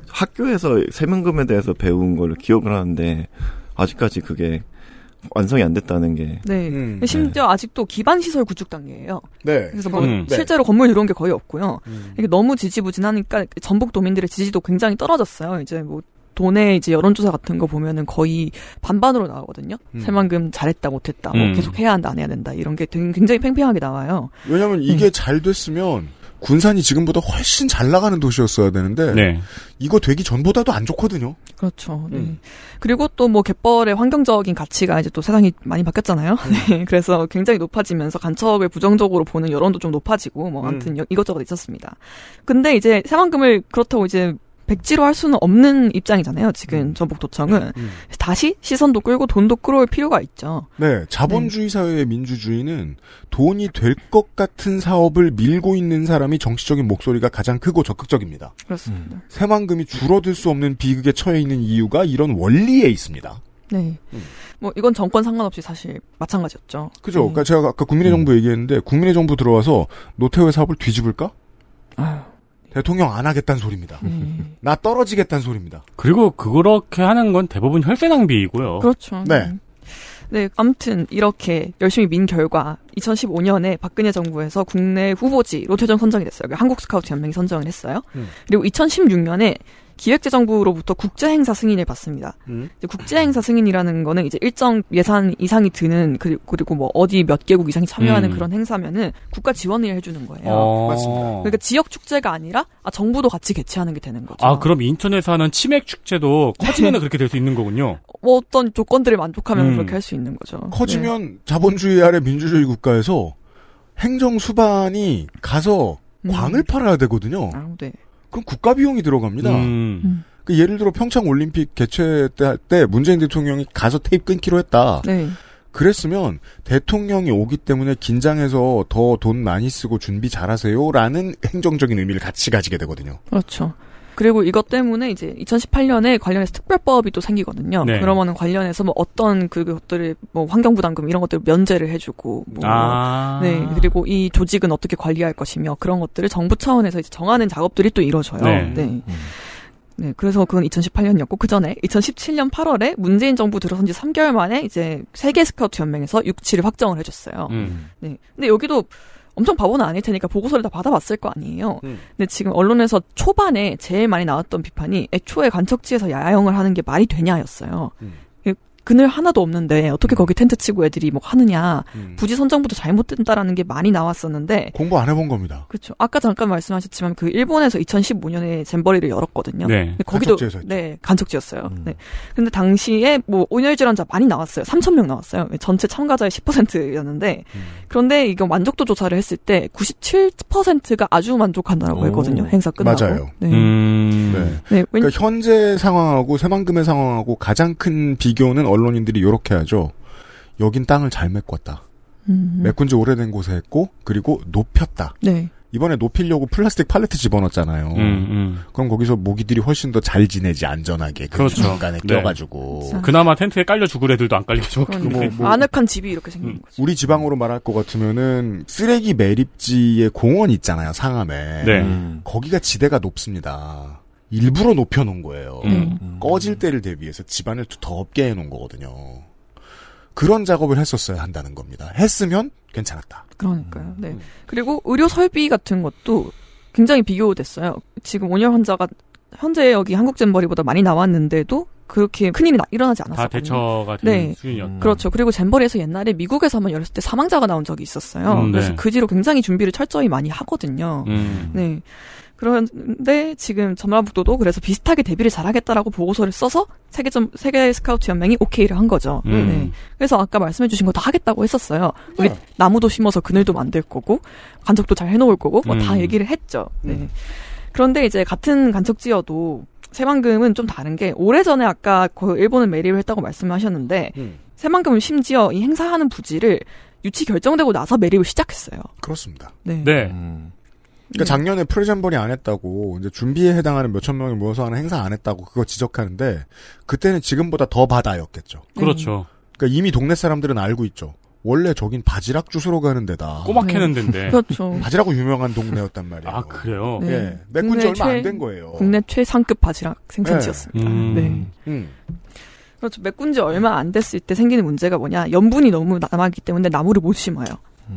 학교에서 세문금에 대해서 배운 걸 기억을 하는데 아직까지 그게 완성이 안 됐다는 게. 네. 음. 심지어 네. 아직도 기반 시설 구축 단계예요. 네. 그래서 뭐 음. 실제로 네. 건물 들어온 게 거의 없고요. 음. 이게 너무 지지부진하니까 전북 도민들의 지지도 굉장히 떨어졌어요. 이제 뭐 도내 이제 여론조사 같은 거 보면은 거의 반반으로 나오거든요. 음. 새만금 잘했다 못했다, 뭐 음. 계속 해야 한다 안 해야 된다 이런 게 굉장히 팽팽하게 나와요. 왜냐면 이게 잘 됐으면 군산이 지금보다 훨씬 잘 나가는 도시였어야 되는데 네. 이거 되기 전보다도 안 좋거든요. 그렇죠. 네. 음. 그리고 또 뭐 갯벌의 환경적인 가치가 이제 또 세상이 많이 바뀌었잖아요. 네. 그래서 굉장히 높아지면서 간척을 부정적으로 보는 여론도 좀 높아지고 뭐 아무튼 여- 이것저것 있었습니다. 근데 이제 새만금을 그렇다고 이제 백지로 할 수는 없는 입장이잖아요. 지금 전북도청은 다시 시선도 끌고 돈도 끌어올 필요가 있죠. 네, 자본주의 사회의 민주주의는 돈이 될 것 같은 사업을 밀고 있는 사람이 정치적인 목소리가 가장 크고 적극적입니다. 그렇습니다. 새만금이 줄어들 수 없는 비극에 처해 있는 이유가 이런 원리에 있습니다. 네. 뭐 이건 정권 상관없이 사실 마찬가지였죠. 그죠? 네. 그러니까 제가 아까 국민의 정부 얘기했는데 국민의 정부 들어와서 노태우의 사업을 뒤집을까? 대통령 안 하겠다는 소리입니다. 나 떨어지겠다는 소리입니다. 그리고 그렇게 하는 건 대부분 혈세 낭비이고요. 그렇죠. 네. 네, 아무튼 이렇게 열심히 민 결과 2015년에 박근혜 정부에서 국내 후보지로 최종 선정이 됐어요. 한국 스카우트 연맹이 선정을 했어요. 음. 그리고 2016년에 기획재정부로부터 국제행사 승인을 받습니다. 음. 국제행사 승인이라는 거는 이제 일정 예산 이상이 드는 그- 그리고 뭐 어디 몇 개국 이상이 참여하는 음. 그런 행사면은 국가 지원을 해주는 거예요. 어. 맞습니다. 그러니까 지역 축제가 아니라 아, 정부도 같이 개최하는 게 되는 거죠. 아, 그럼 인천에서 하는 치맥 축제도 커지면 그렇게 될 수 있는 거군요. 뭐 어떤 조건들을 만족하면 음. 그렇게 할 수 있는 거죠. 커지면 자본주의 아래 민주주의 국 가에서 행정 수반이 가서 광을 팔아야 되거든요. 네. 그럼 국가 비용이 들어갑니다. 음. 그 예를 들어 평창 올림픽 개최 때, 할때 문재인 대통령이 가서 테이프 끊기로 했다. 네. 그랬으면 대통령이 오기 때문에 긴장해서 더 돈 많이 쓰고 준비 잘하세요라는 행정적인 의미를 같이 가지게 되거든요. 그렇죠. 그리고 이것 때문에 이제 2018년에 관련해서 특별법이 또 생기거든요. 네. 그러면은 관련해서 뭐 어떤 그것들을 뭐 환경부담금 이런 것들을 면제를 해주고 뭐 아. 네 그리고 이 조직은 어떻게 관리할 것이며 그런 것들을 정부 차원에서 이제 정하는 작업들이 또 이루어져요. 네. 네. 네, 그래서 그건 2018년이었고 그 전에 2017년 8월에 문재인 정부 들어선 지 3개월 만에 이제 세계 스카우트 연맹에서 육치를 확정을 해줬어요. 음. 네, 근데 여기도 엄청 바보는 아닐 테니까 보고서를 다 받아봤을 거 아니에요. 음. 근데 지금 언론에서 초반에 제일 많이 나왔던 비판이 애초에 관측지에서 야영을 하는 게 말이 되냐였어요. 음. 그- 그늘 하나도 없는데 어떻게 거기 텐트 치고 애들이 뭐 하느냐. 음. 부지 선정부터 잘못된다라는 게 많이 나왔었는데 공부 안 해본 겁니다. 그렇죠. 아까 잠깐 말씀하셨지만 그 일본에서 2015년에 잼버리를 열었거든요. 네. 근데 거기도. 네 간척지였어요. 네. 근데 당시에 뭐 온열 질환자 많이 나왔어요. 3천 명 나왔어요. 전체 참가자의 10%였는데 그런데 이거 만족도 조사를 했을 때 97%가 아주 만족한다라고 오. 했거든요. 행사 끝나고. 맞아요. 네. 음. 네. 네, 왠- 그러니까 현재 상황하고 새만금의 상황하고 가장 큰 비교는 언론인들이 이렇게 하죠. 여긴 땅을 잘 메꿨다. 음. 메꾼 지 오래된 곳에 했고 그리고 높였다. 네. 이번에 높이려고 플라스틱 팔레트 집어넣었잖아요. 음, 음. 그럼 거기서 모기들이 훨씬 더 잘 지내지 안전하게 그 그렇죠. 중간에 네. 껴가지고 그나마 텐트에 깔려 죽을 애들도 안 깔리게 좋겠고. 뭐, 뭐. 아늑한 집이 이렇게 생긴 거죠. 우리 지방으로 말할 것 같으면은 쓰레기 매립지에 공원 있잖아요 상암에 네. 음. 거기가 지대가 높습니다. 일부러 높여놓은 거예요. 음. 꺼질 때를 대비해서 집안을 더 덥게 해놓은 거거든요. 그런 작업을 했었어야 한다는 겁니다. 했으면 괜찮았다. 그러니까요. 네. 그리고 의료 설비 같은 것도 굉장히 비교됐어요. 지금 온열 환자가 현재 여기 한국 잼버리보다 많이 나왔는데도 그렇게 큰일이 나- 일어나지 다 않았어요. 대처가 되는 네. 수준이었다. 그렇죠. 그리고 잼버리에서 옛날에 미국에서 한번 열었을 때 사망자가 나온 적이 있었어요. 음, 네. 그래서 그 뒤로 굉장히 준비를 철저히 많이 하거든요. 음. 네. 그런데 지금 전라북도도 그래서 비슷하게 대비를 잘하겠다라고 보고서를 써서 세계 점 세계 스카우트 연맹이 오케이를 한 거죠. 음. 네. 그래서 아까 말씀해주신 거 다 하겠다고 했었어요. 우리 나무도 심어서 그늘도 만들 거고 간접도 잘 해놓을 거고 뭐다 음. 얘기를 했죠. 네. 그런데 이제 같은 간척지여도 새만금은 좀 다른 게 오래전에 아까 그 일본은 매립을 했다고 말씀하셨는데 음. 새만금은 심지어 이 행사하는 부지를 유치 결정되고 나서 매립을 시작했어요. 그렇습니다. 네. 네. 그러니까 작년에 프레젠번이 안 했다고 이제 준비에 해당하는 몇천 명이 모여서 하는 행사 안 했다고 그거 지적하는데 그때는 지금보다 더 바다였겠죠. 그렇죠. 그러니까 이미 동네 사람들은 알고 있죠. 원래 저긴 바지락 주스러 가는 데다. 꼬막 캐는 데인데. 그렇죠. 바지락으로 유명한 동네였단 말이에요. 아, 그래요? 네. 예. 메꾼 지 얼마 안 최- 된 거예요. 국내 최상급 바지락 생산지였습니다. 음. 네. 음. 그렇죠. 메꾼 지 얼마 안 됐을 때 생기는 문제가 뭐냐. 염분이 너무 남아있기 때문에 나무를 못 심어요.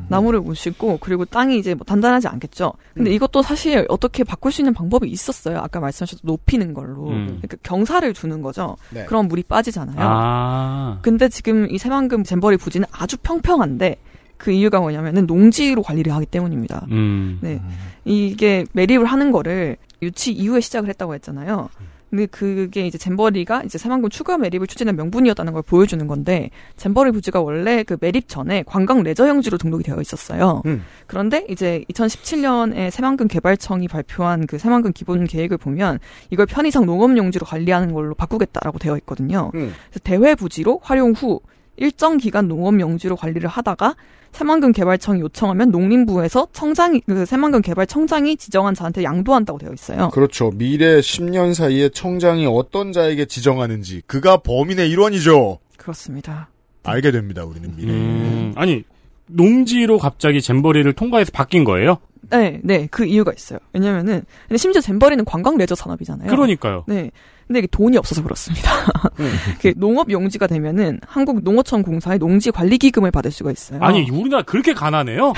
나무를 못 심고 그리고 땅이 이제 뭐 단단하지 않겠죠. 근데 이것도 사실 어떻게 바꿀 수 있는 방법이 있었어요. 아까 말씀하셨던 높이는 걸로 음. 그러니까 경사를 두는 거죠. 네. 그럼 물이 빠지잖아요. 아. 근데 지금 이 새만금 잼버리 부지는 아주 평평한데 그 이유가 뭐냐면은 농지로 관리를 하기 때문입니다. 음. 네. 이게 매립을 하는 거를 유치 이후에 시작을 했다고 했잖아요. 근데 그게 이제 잼버리가 이제 새만금 추가 매립을 추진한 명분이었다는 걸 보여주는 건데 잼버리 부지가 원래 그 매립 전에 관광 레저 용지로 등록이 되어 있었어요. 음. 그런데 이제 2017년에 새만금 개발청이 발표한 그 새만금 기본 계획을 보면 이걸 편의상 농업 용지로 관리하는 걸로 바꾸겠다라고 되어 있거든요. 음. 그래서 대회 부지로 활용 후 일정 기간 농업 용지로 관리를 하다가 새만금 개발청이 요청하면 농림부에서 청장이 그 새만금 개발청장이 지정한 자한테 양도한다고 되어 있어요. 그렇죠. 미래 10년 사이에 청장이 어떤 자에게 지정하는지 그가 범인의 일원이죠. 그렇습니다. 알게 됩니다. 우리는 미래. 음, 아니 농지로 갑자기 잼버리를 통과해서 바뀐 거예요? 네, 네, 그 이유가 있어요. 왜냐면은, 근데 심지어 잼버리는 관광 레저 산업이잖아요. 그러니까요. 네. 근데 이게 돈이 없어서 그렇습니다. 그 농업 용지가 되면은 한국 농어청 공사의 농지 관리 기금을 받을 수가 있어요. 아니 우리나라 그렇게 가난해요?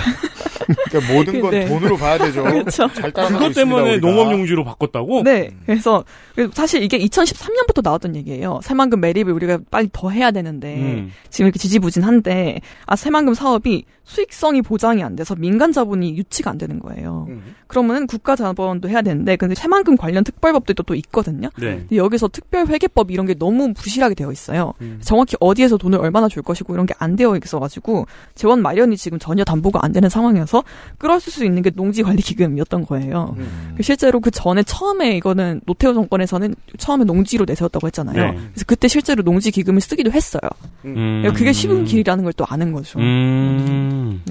그러니까 모든 건 네. 돈으로 봐야 되죠. 그렇죠. 그것 때문에 있습니다, 우리가. 농업 용지로 바꿨다고? 네. 그래서 그래서 사실 이게 2013년부터 나왔던 얘기예요. 새만금 매립을 우리가 빨리 더 해야 되는데 음. 지금 이렇게 지지부진한데 아 새만금 사업이 수익성이 보장이 안 돼서 민간 자본이 유치가 안 되는 거예요. 음. 그러면은 국가 자본도 해야 되는데 근데 새만금 관련 특별법들도 또 있거든요. 네. 근데 여기서 특별 회계법 이런 게 너무 부실하게 되어 있어요. 음. 정확히 어디에서 돈을 얼마나 줄 것이고 이런 게 안 되어 있어가지고 재원 마련이 지금 전혀 담보가 안 되는 상황이어서 끌어쓸 수 있는 게 농지관리기금이었던 거예요. 음. 그 실제로 그 전에 처음에 이거는 노태우 정권에서는 처음에 농지로 내세웠다고 했잖아요. 네. 그래서 그때 실제로 농지 기금을 쓰기도 했어요. 음. 그게 쉬운 길이라는 걸 또 아는 거죠. 음.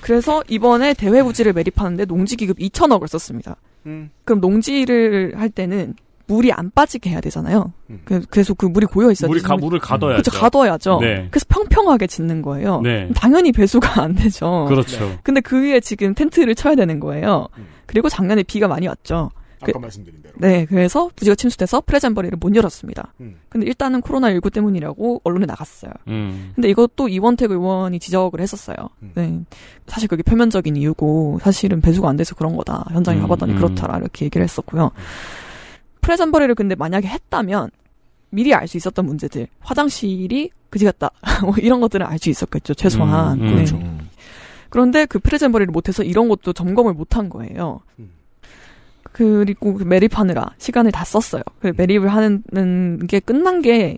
그래서 이번에 대회 부지를 매립하는데 농지 기금 2천억을 썼습니다. 음. 그럼 농지를 할 때는 물이 안 빠지게 해야 되잖아요. 그- 그래서 그 물이 고여 있어야 물이 가- 물을 가둬야죠. 그렇죠, 가둬야죠. 네. 그래서 평평하게 짓는 거예요. 네. 당연히 배수가 안 되죠. 그렇죠. 근데 그 위에 지금 텐트를 쳐야 되는 거예요. 그리고 작년에 비가 많이 왔죠. 아까 그- 말씀드린 대로. 네, 그래서 부지가 침수돼서 프레젠버리를 못 열었습니다. 음. 근데 일단은 코로나19 때문이라고 언론에 나갔어요. 음. 근데 이것도 이원택 의원이 지적을 했었어요. 음. 네. 사실 그게 표면적인 이유고 사실은 배수가 안 돼서 그런 거다. 현장에 음, 가봤더니 음. 그렇더라. 이렇게 얘기를 했었고요. 프레젠버리를 근데 만약에 했다면 미리 알 수 있었던 문제들. 화장실이 그지 같다. 뭐 이런 것들은 알 수 있었겠죠. 최소한. 음, 음. 네. 그렇죠. 그런데 그 프레젠버리를 못해서 이런 것도 점검을 못한 거예요. 그리고 그 매립하느라 시간을 다 썼어요. 그 매립을 하는 게 끝난 게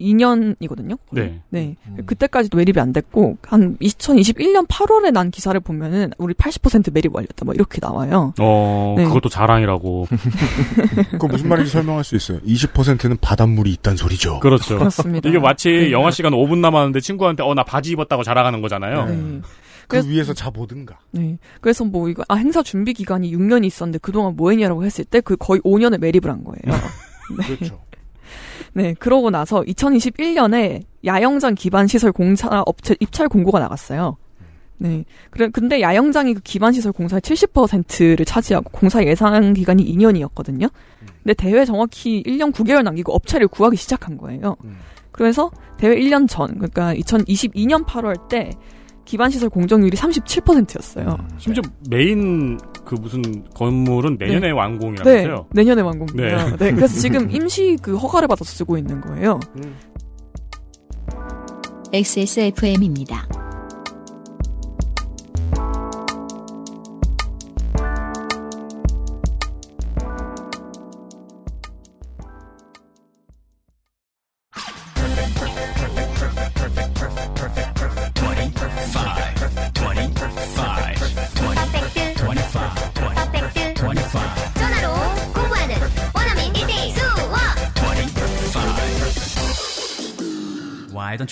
2022년이거든요. 네. 네. 그때까지도 매립이 안 됐고 한 2021년 8월에 난 기사를 보면은 우리 80% 매립 완료다. 뭐 이렇게 나와요. 어, 네. 그것도 자랑이라고. 그거 무슨 말인지 설명할 수 있어요. 20%는 바닷물이 있단 소리죠. 그렇죠. 그렇습니다. 이게 마치 네. 영화 시간 5분 남았는데 친구한테 어 나 바지 입었다고 자랑하는 거잖아요. 네. 그 위에서 자보든가. 네. 그래서 뭐 이거 아 행사 준비 기간이 6년이 있었는데 그동안 뭐 했냐라고 했을 때 그 거의 5년을 매립을 한 거예요. 네. 그렇죠. 네, 그러고 나서 2021년에 야영장 기반 시설 공사 업체 입찰 공고가 나갔어요. 네. 그래, 근데 야영장이 그 기반 시설 공사의 70%를 차지하고 공사 예상 기간이 2년이었거든요. 근데 대회 정확히 1년 9개월 남기고 업체를 구하기 시작한 거예요. 그래서 대회 1년 전, 그러니까 2022년 8월 때 기반 시설 공정률이 37%였어요. 심지어 메인 그 무슨 건물은 내년에 네. 완공이라면서요. 네, 내년에 완공이에요. 네. 네. 그래서 지금 임시 그 허가를 받아서 쓰고 있는 거예요. XSFM입니다.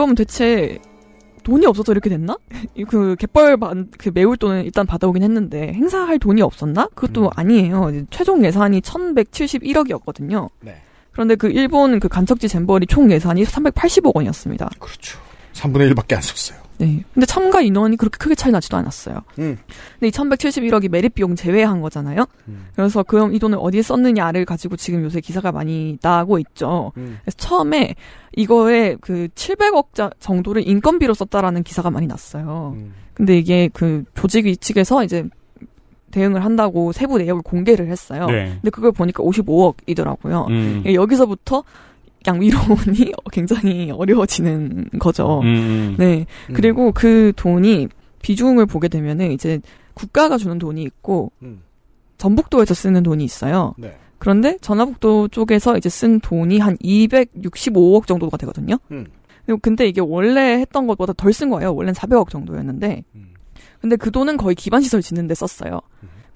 그러면 대체 돈이 없어서 이렇게 됐나? 그 갯벌 만- 그 매울 돈은 일단 받아오긴 했는데 행사할 돈이 없었나? 그것도 음. 아니에요. 최종 예산이 1,171억이었거든요. 네. 그런데 그 일본 그 간척지 잼버리 총 예산이 380억 원이었습니다. 그렇죠. 3분의 1밖에 안 썼어요. 네. 근데 참가 인원이 그렇게 크게 차이 나지도 않았어요. 음. 근데 이 1171억이 매립 비용 제외한 거잖아요. 그래서 그럼 이 돈을 어디에 썼느냐를 가지고 지금 요새 기사가 많이 나고 있죠. 음. 그래서 처음에 이거에 그 700억 자 정도를 인건비로 썼다라는 기사가 많이 났어요. 음. 근데 이게 그 조직 측에서 이제 대응을 한다고 세부 내역을 공개를 했어요. 네. 근데 그걸 보니까 55억이더라고요. 음. 여기서부터 양위론이 굉장히 어려워지는 거죠. 음. 네. 그리고 그 돈이 비중을 보게 되면은 이제 국가가 주는 돈이 있고 음. 전북도에서 쓰는 돈이 있어요. 네. 그런데 전라북도 쪽에서 이제 쓴 돈이 한 265억 정도가 되거든요. 음. 그리고 근데 이게 원래 했던 것보다 덜 쓴 거예요. 원래는 400억 정도였는데. 근데 그 돈은 거의 기반 시설 짓는 데 썼어요.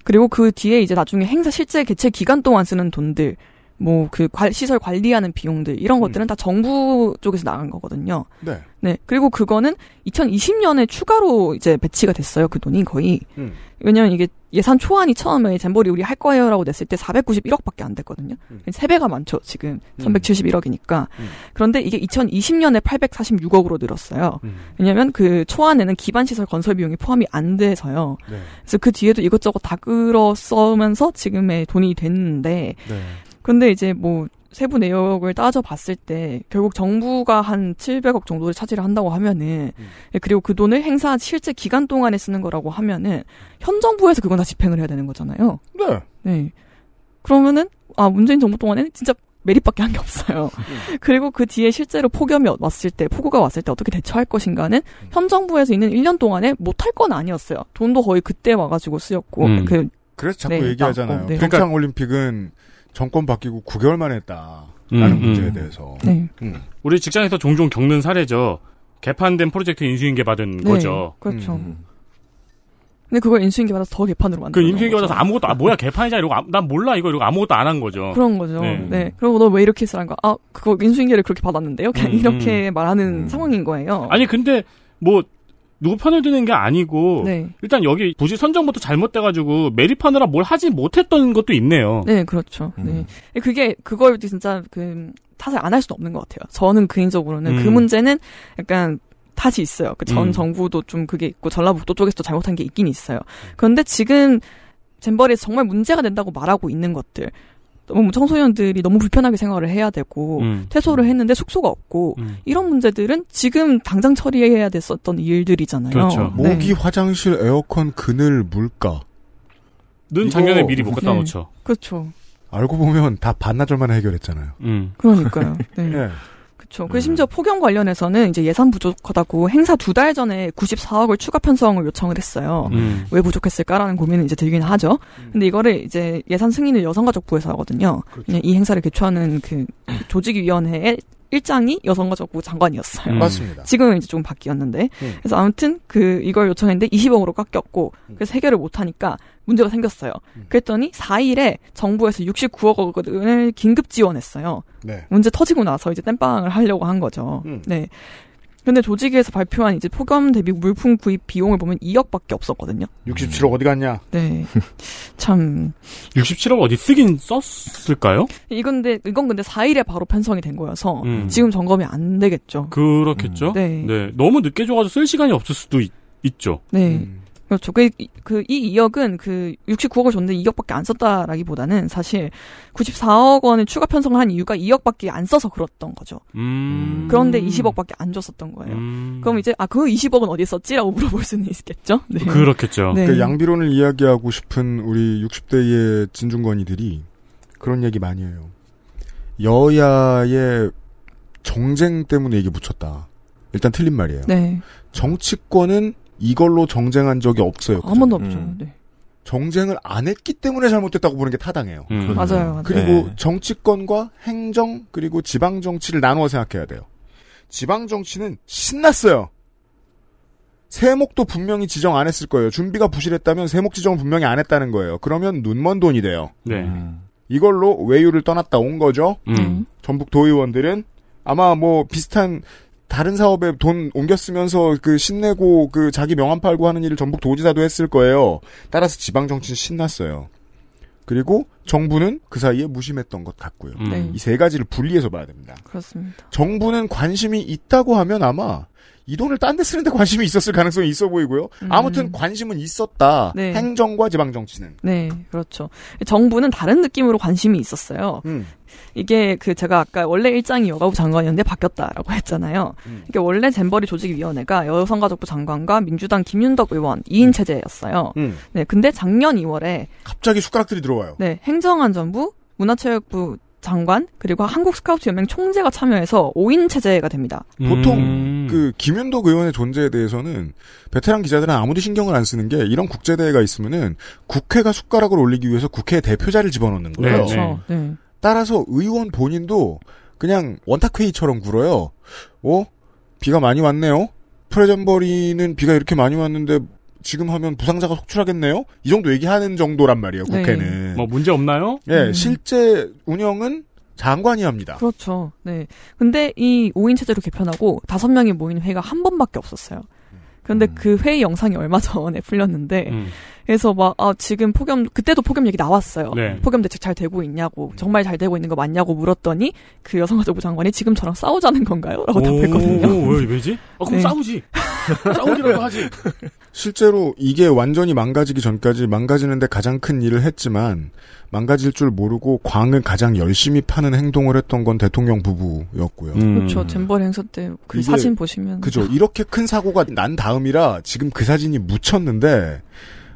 그리고 그 뒤에 이제 나중에 행사 실제 개최 기간 동안 쓰는 돈들 뭐 그 시설 관리하는 비용들 이런 것들은 다 정부 쪽에서 나간 거거든요. 네. 네. 그리고 그거는 2020년에 추가로 이제 배치가 됐어요. 그 돈이 거의. 음. 왜냐면 이게 예산 초안이 처음에 잼버리 우리 할 거예요라고 냈을 때 491억밖에 안 됐거든요. 음. 3배가 많죠, 지금. 371억이니까. 그런데 이게 2020년에 846억으로 늘었어요. 음. 왜냐면 그 초안에는 기반 시설 건설 비용이 포함이 안 돼서요. 네. 그래서 그 뒤에도 이것저것 다 끌어 써면서 지금의 돈이 됐는데, 네. 근데 이제 뭐 세부 내역을 따져봤을 때 결국 정부가 한 700억 정도를 차지를 한다고 하면은 예, 그리고 그 돈을 행사 실제 기간 동안에 쓰는 거라고 하면은 현 정부에서 그건 다 집행을 해야 되는 거잖아요. 네. 네. 그러면은 아 문재인 정부 동안에는 진짜 메리밖에 한 게 없어요. 그리고 그 뒤에 실제로 폭염이 왔을 때, 폭우가 왔을 때 어떻게 대처할 것인가는 현 정부에서 있는 1년 동안에 못할 건 아니었어요. 돈도 거의 그때 와가지고 쓰였고, 음. 그 그래서 자꾸 네, 얘기하잖아요. 네. 평창 올림픽은 정권 바뀌고 9개월 만에 했다라는 음, 문제에 음. 대해서. 네. 음. 우리 직장에서 종종 겪는 사례죠. 개판된 프로젝트 인수인계 받은 네, 거죠. 그렇죠. 근데 그걸 인수인계 받아서 더 개판으로 그 만드는 인수인계. 받아서 아무것도 아 뭐야 개판이자 이러고 아- 난 몰라 이거 이러고 아무것도 안 한 거죠. 그런 거죠. 네. 네. 그리고 너 왜 이렇게 했으라는 거? 아, 그거 인수인계를 그렇게 받았는데요? 그냥 음, 이렇게 말하는 상황인 거예요. 아니 근데 뭐 누구 편을 드는 게 아니고 네. 일단 여기 부지 선정부터 잘못돼가지고 매립하느라 뭘 하지 못했던 것도 있네요. 네, 그렇죠. 네. 그게, 그걸 진짜 그, 탓을 안 할 수는 없는 것 같아요. 저는 개인적으로는 그 음. 문제는 약간 탓이 있어요. 그전 음. 정부도 좀 그게 있고, 전라북도 쪽에서도 잘못한 게 있긴 있어요. 그런데 지금 잼버리에서 정말 문제가 된다고 말하고 있는 것들, 너무 청소년들이 너무 불편하게 생활을 해야 되고, 음. 퇴소를 했는데 숙소가 없고, 이런 문제들은 지금 당장 처리해야 됐었던 일들이잖아요. 그렇죠. 네. 모기 화장실 에어컨 그늘 물가. 는 작년에 미리 못 갖다 놓죠. 그렇죠. 알고 보면 다 반나절 만에 해결했잖아요. 음. 그러니까요. 네. 예. 그렇죠. 그 심지어 폭염 관련해서는 이제 예산 부족하다고 행사 두 달 전에 94억을 추가 편성을 요청을 했어요. 음. 왜 부족했을까라는 고민은 이제 들긴 하죠. 근데 이거를 이제 예산 승인을 여성가족부에서 하거든요. 그냥 이 행사를 개최하는 그 조직위원회의 일장이 여성가족부 장관이었어요. 음. 맞습니다. 지금은 이제 좀 바뀌었는데. 음. 그래서 아무튼 그 이걸 요청했는데 20억으로 깎였고 그래서 해결을 못 하니까 문제가 생겼어요. 그랬더니 4일에 정부에서 69억 원을 긴급 지원했어요. 네. 문제 터지고 나서 이제 땜빵을 하려고 한 거죠. 네. 근데 조직에서 발표한 이제 폭염 대비 물품 구입 비용을 보면 2억밖에 없었거든요. 67억 어디 갔냐? 네. 참 67억 어디 쓰긴 썼을까요? 이건 근데 이건 근데 4일에 바로 편성이 된 거여서 음. 지금 점검이 안 되겠죠. 그렇겠죠. 네. 너무 늦게 줘 가지고 쓸 시간이 없을 수도 있, 죠 네. 그렇죠. 그, 그, 이 2억은 그 69억을 줬는데 2억밖에 안 썼다라기보다는 사실 94억 원을 추가 편성을 한 이유가 2억밖에 안 써서 그랬던 거죠. 음. 그런데 20억밖에 안 줬었던 거예요. 그럼 이제, 아, 그 20억은 어디 썼지라고 물어볼 수는 있겠죠? 네. 그렇겠죠. 네. 그 양비론을 이야기하고 싶은 우리 60대의 진중권이들이 그런 얘기 많이 해요. 여야의 정쟁 때문에 이게 묻혔다. 일단 틀린 말이에요. 네. 정치권은 이걸로 정쟁한 적이 없어요. 한 번도 없죠. 네. 정쟁을 안 했기 때문에 잘못됐다고 보는 게 타당해요. 음. 맞아요, 맞아요. 그리고 네. 정치권과 행정 그리고 지방 정치를 나누어 생각해야 돼요. 지방 정치는 신났어요. 세목도 분명히 지정 안 했을 거예요. 준비가 부실했다면 세목 지정을 분명히 안 했다는 거예요. 그러면 눈먼 돈이 돼요. 네. 이걸로 외유를 떠났다 온 거죠. 음. 전북 도의원들은 아마 뭐 비슷한 다른 사업에 돈 옮겨 쓰면서 그 신내고 그 자기 명함 팔고 하는 일을 전북 도지사도 했을 거예요. 따라서 지방 정치는 신났어요. 그리고 정부는 그 사이에 무심했던 것 같고요. 네. 이세 가지를 분리해서 봐야 됩니다. 그렇습니다. 정부는 관심이 있다고 하면 아마 이 돈을 딴 데 쓰는데 관심이 있었을 가능성이 있어 보이고요. 아무튼 관심은 있었다. 네. 행정과 지방 정치는. 네, 그렇죠. 정부는 다른 느낌으로 관심이 있었어요. 음. 이게 그 제가 아까 원래 일장이 여가부 장관이었는데 바뀌었다라고 했잖아요. 이게 원래 잼버리 조직위원회가 여성가족부 장관과 민주당 김윤덕 의원 2인 체제였어요. 음. 네, 근데 작년 2월에 갑자기 숟가락들이 들어와요. 네, 행정안전부, 문화체육부 장관 그리고 한국 스카우트 연맹 총재가 참여해서 5인 체제가 됩니다. 보통 음. 그 김윤덕 의원의 존재에 대해서는 베테랑 기자들은 아무도 신경을 안 쓰는 게 이런 국제 대회가 있으면은 국회가 숟가락을 올리기 위해서 국회 대표자를 집어넣는 거예요. 그렇죠. 네. 따라서 의원 본인도 그냥 원탁 회의처럼 굴어요. 어? 비가 많이 왔네요. 프레전버리는 비가 이렇게 많이 왔는데 지금 하면 부상자가 속출하겠네요. 이 정도 얘기하는 정도란 말이에요. 네. 국회는. 뭐 문제 없나요? 예, 음. 실제 운영은 장관이 합니다. 그렇죠. 네. 근데 이 5인 체제로 개편하고 5명이 모이는 회의가 한 번밖에 없었어요. 근데 그 회의 영상이 얼마 전에 풀렸는데 음. 그래서 막 아, 지금 폭염 그때도 폭염 얘기 나왔어요. 네. 폭염 대책 잘 되고 있냐고 정말 잘 되고 있는 거 맞냐고 물었더니 그 여성가족부 장관이 지금 저랑 싸우자는 건가요?라고 답했거든요. 오, 왜, 왜지? 아, 그럼 네. 싸우지. 싸우기라도 하지. 실제로 이게 완전히 망가지기 전까지 망가지는데 가장 큰 일을 했지만 망가질 줄 모르고 광을 가장 열심히 파는 행동을 했던 건 대통령 부부였고요. 그렇죠. 잼버리 행사 때 그 사진 보시면 그죠. 이렇게 큰 사고가 난 다음이라 지금 그 사진이 묻혔는데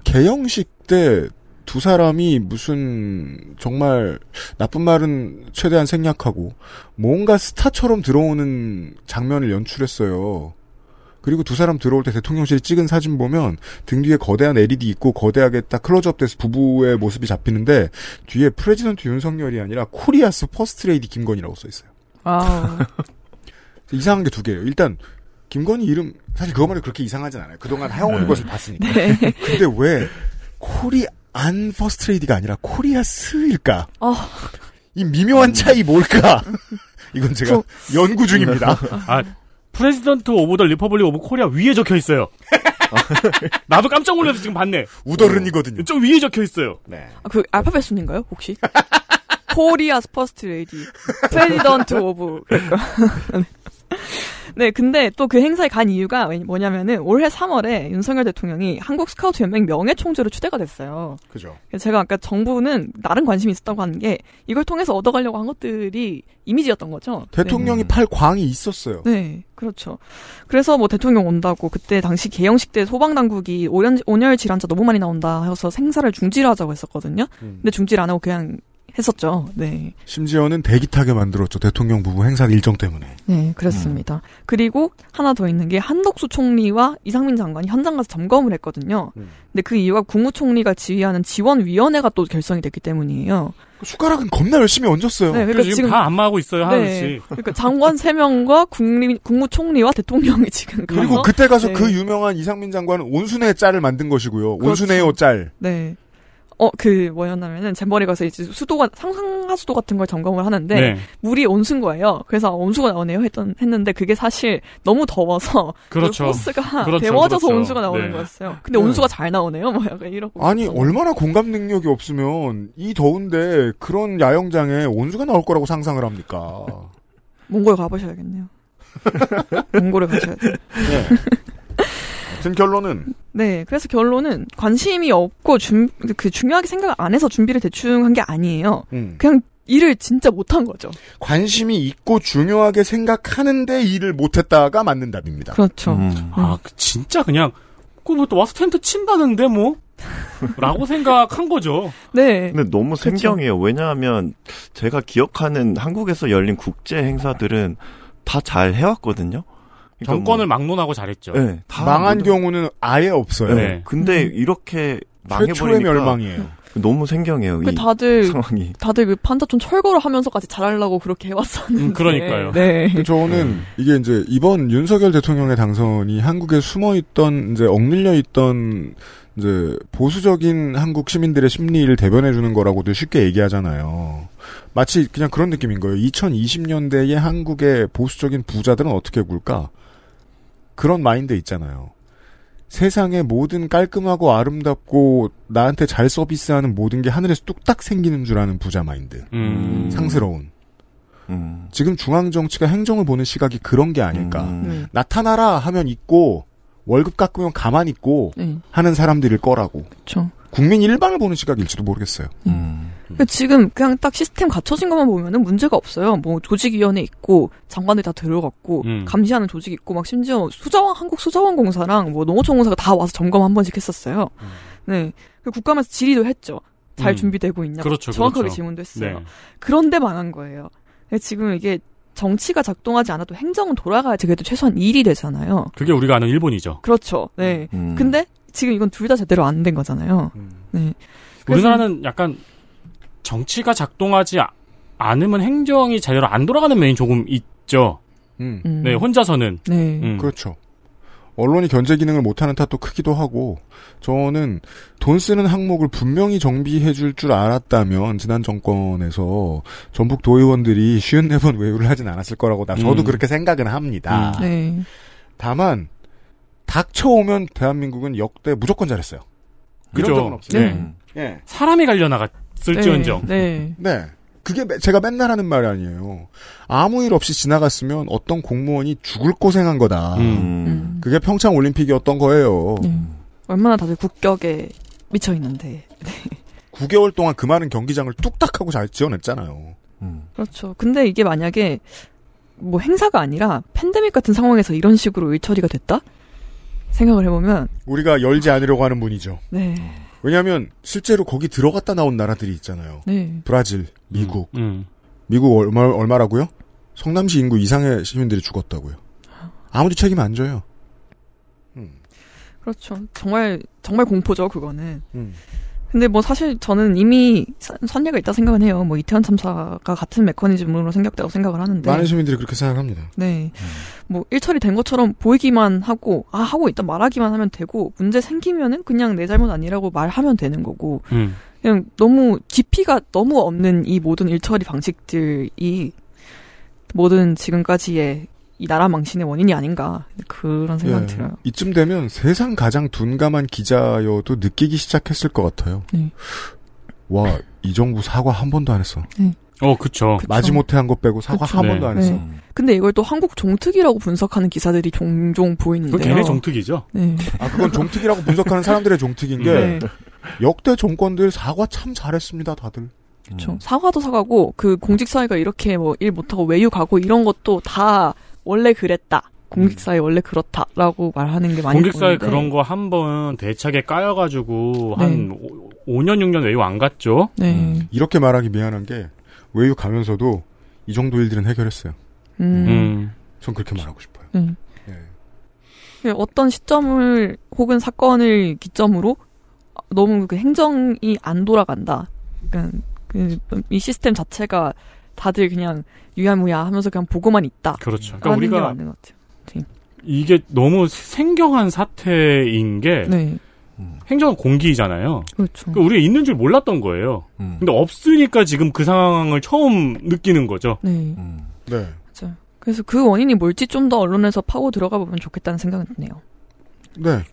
개영식 때 두 사람이 무슨 정말 나쁜 말은 최대한 생략하고 뭔가 스타처럼 들어오는 장면을 연출했어요. 그리고 두 사람 들어올 때 대통령실이 찍은 사진 보면 등 뒤에 거대한 LED 있고 거대하게 딱 클로즈업 돼서 부부의 모습이 잡히는데 뒤에 President 윤석열이 아니라 Korea's First Lady 김건희라고 써 있어요. 아, 이상한 게 두 개예요. 일단 김건희 이름 사실 그것만이 그렇게 이상하진 않아요. 그동안 해오는 네. 것을 봤으니까. 네. 근데 왜 Korean First Lady가 아니라 Korea's일까? 어. 이 미묘한 차이 뭘까? 이건 제가 연구 중입니다. 아, President of the Republic of Korea 위에 적혀 있어요. 나도 깜짝 놀라서 지금 봤네. 우더른이거든요. 좀 위에 적혀 있어요. 네. 아, 그 알파벳 순인가요 혹시? Korea's First Lady President of 네, 근데 또 그 행사에 간 이유가 왜- 뭐냐면은 올해 3월에 윤석열 대통령이 한국 스카우트 연맹 명예총재로 추대가 됐어요. 그죠. 제가 아까 정부는 나름 관심이 있었다고 하는 게 이걸 통해서 얻어가려고 한 것들이 이미지였던 거죠. 대통령이 팔 광이 있었어요. 네, 그렇죠. 그래서 뭐 대통령 온다고 그때 당시 개영식 때 소방당국이 온열 질환자 너무 많이 나온다 해서 생사를 중지하자고 했었거든요. 음. 근데 중지를 안 하고 그냥 했었죠. 네. 심지어는 대기 타게 만들었죠. 대통령 부부 행사 일정 때문에. 네, 그렇습니다. 그리고 하나 더 있는 게 한덕수 총리와 이상민 장관이 현장 가서 점검을 했거든요. 근데 그 이유가 국무총리가 지휘하는 지원위원회가 또 결성이 됐기 때문이에요. 숟가락은 겁나 열심히 얹었어요. 네, 그래서 지금 다 안마하고 있어요, 하나씩. 그러니까 장관 3명과 국립, 국무총리와 대통령이 지금 가서 그리고 그때 가서 네. 그 유명한 이상민 장관은 온순의 짤을 만든 것이고요. 그렇죠. 온순해요 짤. 네. 어, 그, 뭐였냐면은, 잼버리 가서 이제 수도가, 상상하수도 같은 걸 점검을 하는데, 네. 물이 온수인 거예요. 그래서 온수가 나오네요. 했던, 했는데, 그게 사실 너무 더워서, 그렇죠. 그 호스가 그렇죠, 데워져서 그렇죠. 온수가 나오는 네. 거였어요. 근데 네. 온수가 잘 나오네요. 뭐 약간 이러고. 아니 얼마나 공감 능력이 없으면 이 더운데 그런 야영장에 온수가 나올 거라고 상상을 합니까? 몽골 가보셔야겠네요. 몽골에 가셔야 돼요. 네. 아무튼 결론은 네, 그래서 결론은 관심이 없고 준, 그 중요하게 생각 안 해서 준비를 대충 한 게 아니에요. 음. 그냥 일을 진짜 못한 거죠. 관심이 있고 중요하게 생각하는데 일을 못했다가 맞는 답입니다. 그렇죠. 아, 그 진짜 그냥, 그뭐또 와서 텐트 친다는데 뭐? 라고 생각한 거죠. 네. 근데 너무 생경해요. 왜냐하면 제가 기억하는 한국에서 열린 국제 행사들은 다 잘 해왔거든요. 그러니까 정권을 뭐- 막론하고 잘했죠. 네, 다 망한 모두- 경우는 아예 없어요. 네. 근데 이렇게 최초의 망해버리니까 멸망이에요. 너무 생경해요. 그이 다들 상황이. 다들 그 판타촌 철거를 하면서까지 잘하려고 그렇게 해왔었는데. 음, 그러니까요. 네. 저는 이게 이제 이번 윤석열 대통령의 당선이 한국에 숨어 있던 이제 억눌려 있던 이제 보수적인 한국 시민들의 심리를 대변해 주는 거라고도 쉽게 얘기하잖아요. 마치 그냥 그런 느낌인 거예요. 2020년대의 한국의 보수적인 부자들은 어떻게 굴까? 그런 마인드 있잖아요. 세상의 모든 깔끔하고 아름답고 나한테 잘 서비스하는 모든 게 하늘에서 뚝딱 생기는 줄 아는 부자 마인드. 음. 상스러운. 음. 지금 중앙 정치가 행정을 보는 시각이 그런 게 아닐까. 네. 나타나라 하면 있고 월급 깎으면 가만히 있고 네. 하는 사람들일 거라고. 그렇죠. 국민 일반을 보는 시각일지도 모르겠어요. 그러니까 지금 그냥 딱 시스템 갖춰진 것만 보면은 문제가 없어요. 뭐 조직위원회 있고 장관들 다 들어갔고 음. 감시하는 조직 있고 막 심지어 수자원 한국 수자원공사랑 뭐 농어촌공사가 다 와서 점검 한 번씩 했었어요. 네. 그 국감에서 질의도 했죠. 잘 음. 준비되고 있냐. 그렇죠, 정확하게 그렇죠. 질문도 했어요. 네. 그런데 망한 거예요. 지금 이게 정치가 작동하지 않아도 행정은 돌아가야지 그래도 최소한 일이 되잖아요. 그게 우리가 아는 일본이죠. 그렇죠. 네. 음. 근데 지금 이건 둘 다 제대로 안 된 거잖아요. 네. 그래서- 우리나라는 약간 정치가 작동하지 아- 않으면 행정이 제대로 안 돌아가는 면이 조금 있죠. 음. 음. 네, 혼자서는. 네. 음. 그렇죠. 언론이 견제 기능을 못하는 탓도 크기도 하고 저는 돈 쓰는 항목을 분명히 정비해 줄줄 알았다면 지난 정권에서 전북 도의원들이 쉬운 네번 외유를 하진 않았을 거라고 나 저도 음. 그렇게 생각은 합니다. 네. 다만 닥쳐오면 대한민국은 역대 무조건 잘했어요. 그죠. 이런 적은 없어요. 네. 예. 사람이 갈려 나갔 을지언정. 네. 네. 그게 매- 제가 맨날 하는 말이 아니에요. 아무 일 없이 지나갔으면 어떤 공무원이 죽을 고생한 거다. 음. 그게 평창 올림픽이었던 거예요. 네. 얼마나 다들 국격에 미쳐 있는데. 9개월 동안 그 많은 경기장을 뚝딱 하고 잘 지어냈잖아요. 그렇죠. 근데 이게 만약에 뭐 행사가 아니라 팬데믹 같은 상황에서 이런 식으로 일 처리가 됐다? 생각을 해보면 우리가 열지 않으려고 하는 문이죠. 네. 왜냐하면 실제로 거기 들어갔다 나온 나라들이 있잖아요. 네. 브라질, 미국. 음. 미국 얼마, 얼마라고요? 성남시 인구 이상의 시민들이 죽었다고요. 아무도 책임 안 져요. 그렇죠. 정말 정말 공포죠, 그거는. 음. 근데 뭐 사실 저는 이미 사- 선례가 있다 생각은 해요. 뭐 이태원 참사가 같은 메커니즘으로 생겼다고 생각을 하는데. 많은 시민들이 그렇게 생각합니다. 네. 뭐 일처리 된 것처럼 보이기만 하고 아 하고 있다 말하기만 하면 되고 문제 생기면은 그냥 내 잘못 아니라고 말하면 되는 거고 음. 그냥 너무 깊이가 너무 없는 이 모든 일처리 방식들이 모든 지금까지의 이 나라 망신의 원인이 아닌가 그런 생각이 예. 들어요. 이쯤 되면 세상 가장 둔감한 기자여도 느끼기 시작했을 것 같아요. 네. 와, 이 정부 사과 한 번도 안 했어. 어, 그쵸. 마지못해 한 것 빼고 사과 그쵸. 한 네. 번도 안 했어. 네. 근데 이걸 또 한국 종특이라고 분석하는 기사들이 종종 보이는데요. 그 걔네 정특이죠. 네. 아, 그건 종특이라고 분석하는 사람들의 종특인 게 네. 역대 정권들 사과 참 잘했습니다, 다들. 그렇죠. 사과도 사과고 그 공직 사회가 이렇게 뭐 일 못하고 외유 가고 이런 것도 다 원래 그랬다. 공직사회 원래 그렇다라고 말하는 게 많이 공직사에 보이는데. 그런 거 한 번 대차게 까여가지고 네. 한 오, 5년 6년 외유 안 갔죠. 네. 이렇게 말하기 미안한 게 외유 가면서도 이 정도 일들은 해결했어요. 음. 음. 전 그렇게 말하고 싶어요. 음. 예. 그 어떤 시점을 혹은 사건을 기점으로 너무 그 행정이 안 돌아간다. 그러니까 그 이 시스템 자체가 다들 그냥 유야무야 하면서 그냥 보고만 있다. 그렇죠. 그러니까 우리가 맞는 것 같아요. 네. 이게 너무 생경한 사태인 게 네. 행정은 공기잖아요. 그렇죠. 그러니까 우리가 있는 줄 몰랐던 거예요. 음. 근데 없으니까 지금 그 상황을 처음 느끼는 거죠. 네. 네. 맞아요. 그래서 그 원인이 뭘지 좀 더 언론에서 파고 들어가 보면 좋겠다는 생각은 드네요. 네.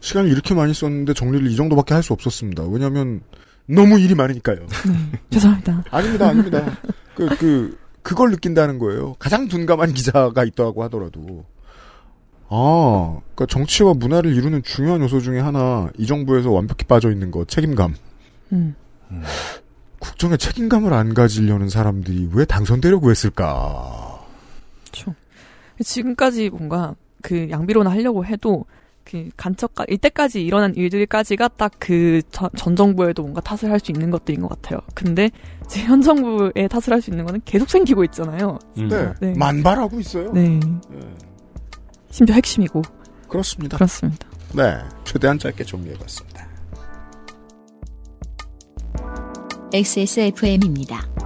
시간을 이렇게 많이 썼는데 정리를 이 정도밖에 할 수 없었습니다. 왜냐면 너무 일이 많으니까요. 죄송합니다. 아닙니다, 아닙니다. 그, 그, 그걸 느낀다는 거예요. 가장 둔감한 기자가 있다고 하더라도. 아, 그니까 정치와 문화를 이루는 중요한 요소 중에 하나, 이 정부에서 완벽히 빠져 있는 거, 책임감. 음. 국정에 책임감을 안 가지려는 사람들이 왜 당선되려고 했을까? 그렇죠. 지금까지 뭔가 그 양비론을 하려고 해도 그 간척까 이때까지 일어난 일들까지가 딱 그 전 정부에도 뭔가 탓을 할 수 있는 것들인 것 같아요. 근데 지금 현 정부에 탓을 할 수 있는 거는 계속 생기고 있잖아요. 네. 만발하고 있어요. 네. 심지어 핵심이고. 그렇습니다. 그렇습니다. 네. 최대한 짧게 정리해봤습니다. XSFM입니다.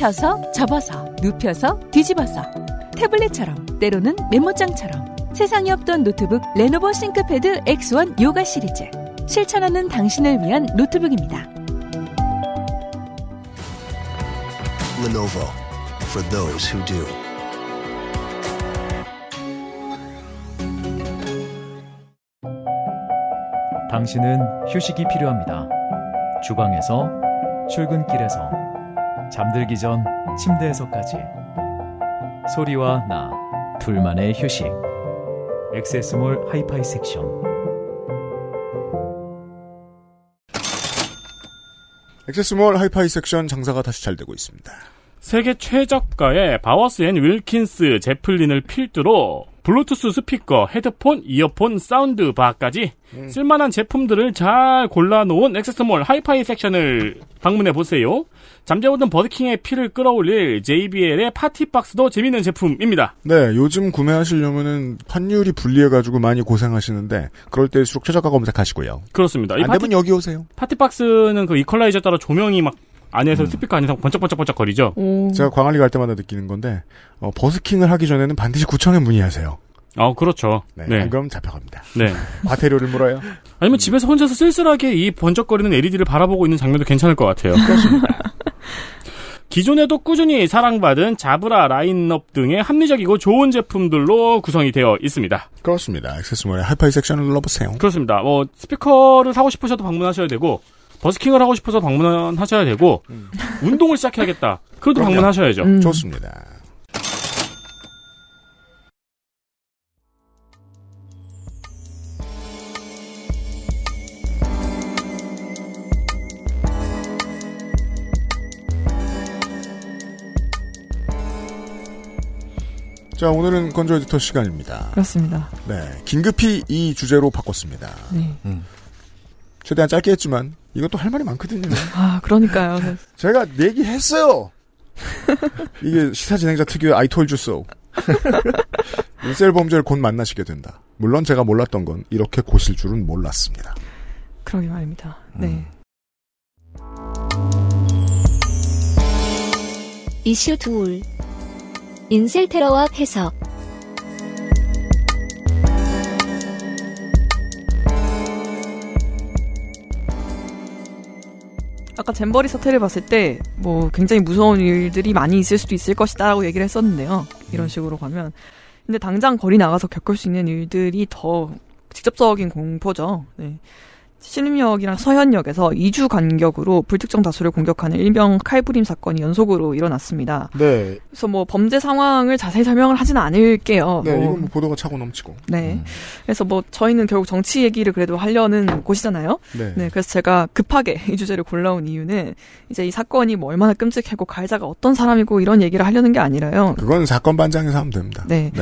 펴서 접어서 눕혀서 뒤집어서 태블릿처럼 때로는 메모장처럼 세상에 없던 노트북 Lenovo ThinkPad X1 Yoga 시리즈 실천하는 당신을 위한 노트북입니다. Lenovo for those who do. 당신은 휴식이 필요합니다. 주방에서, 출근길에서, 잠들기 전 침대에서까지. 소리와 나, 둘만의 휴식. XS몰 하이파이 섹션. XS몰 하이파이 섹션 장사가 다시 잘 되고 있습니다. 세계 최저가의 Bowers & Wilkins Zeppelin을 필두로 블루투스 스피커, 헤드폰, 이어폰, 사운드 바까지 쓸만한 제품들을 잘 골라놓은 액세스몰 하이파이 섹션을 방문해 보세요. 잠재우던 버드킹의 피를 끌어올릴 JBL의 파티박스도 재밌는 제품입니다. 네, 요즘 구매하시려면은 환율이 불리해가지고 많이 고생하시는데 그럴 때일수록 최저가 검색하시고요. 그렇습니다. 이안 되면 여기 오세요. 파티박스는 그 이퀄라이저에 따라 조명이 막 안에서 스피커 안에서 번쩍번쩍번쩍 거리죠. 제가 광안리 갈 때마다 느끼는 건데 어, 버스킹을 하기 전에는 반드시 구청에 문의하세요. 어, 그렇죠. 네, 네. 안 그럼 잡혀갑니다. 네. 과태료를 물어요. 아니면 집에서 혼자서 쓸쓸하게 이 번쩍거리는 LED를 바라보고 있는 장면도 괜찮을 것 같아요. 기존에도 꾸준히 사랑받은 자브라 라인업 등의 합리적이고 좋은 제품들로 구성이 되어 있습니다. 그렇습니다. 액세스몰의 하이파이 섹션을 눌러보세요. 그렇습니다. 뭐 스피커를 사고 싶으셔도 방문하셔야 되고 버스킹을 하고 싶어서 방문하셔야 되고 운동을 시작해야겠다. 그래도 그럼요. 방문하셔야죠. 음. 좋습니다. 자, 오늘은 건조 에디터 시간입니다. 그렇습니다. 네. 긴급히 이 주제로 바꿨습니다. 네. 최대한 짧게 했지만, 이것도 할 말이 많거든요. 아, 그러니까요. 제가 얘기했어요! 이게 시사 진행자 특유의 I told you so. 인셀 범죄를 곧 만나시게 된다. 물론 제가 몰랐던 건 이렇게 고실 줄은 몰랐습니다. 그러게 말입니다. 네. 이슈 둘. 인셀 테러와 해석. 아까 잼버리 사태를 봤을 때 뭐 굉장히 무서운 일들이 많이 있을 수도 있을 것이다라고 얘기를 했었는데요. 이런 식으로 가면 근데 당장 거리 나가서 겪을 수 있는 일들이 더 직접적인 공포죠. 네. 신림역이랑 서현역에서 2주 간격으로 불특정 다수를 공격하는 일명 칼부림 사건이 연속으로 일어났습니다. 네. 그래서 뭐 범죄 상황을 자세히 설명을 하지는 않을게요. 네, 뭐. 이건 뭐 보도가 차고 넘치고. 네. 그래서 뭐 저희는 결국 정치 얘기를 그래도 하려는 곳이잖아요. 네. 그래서 제가 급하게 이 주제를 골라온 이유는 이제 이 사건이 뭐 얼마나 끔찍하고 가해자가 어떤 사람이고 이런 얘기를 하려는 게 아니라요. 그건 사건 반장에서 하면 됩니다. 네.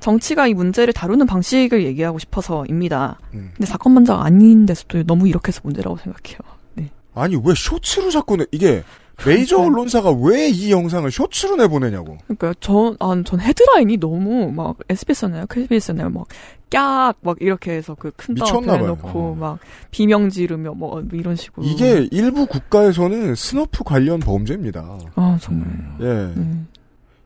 정치가 이 문제를 다루는 방식을 얘기하고 싶어서입니다. 음. 근데 사건 반장 아닌 데서도 너무 이렇게 해서 문제라고 생각해요. 네. 아니, 왜 쇼츠로 자꾸, 내, 이게, 메이저 언론사가 왜 이 영상을 쇼츠로 내보내냐고. 그러니까 전, 아, 전 헤드라인이 너무 막 SBS였나요? KBS였나요? 막 깍! 막 이렇게 해서 그큰 미쳤나 따옴표 봐요. 해놓고 막 비명 지르며 뭐 이런 식으로. 이게 일부 국가에서는 snuff 관련 범죄입니다. 아, 정말. 예.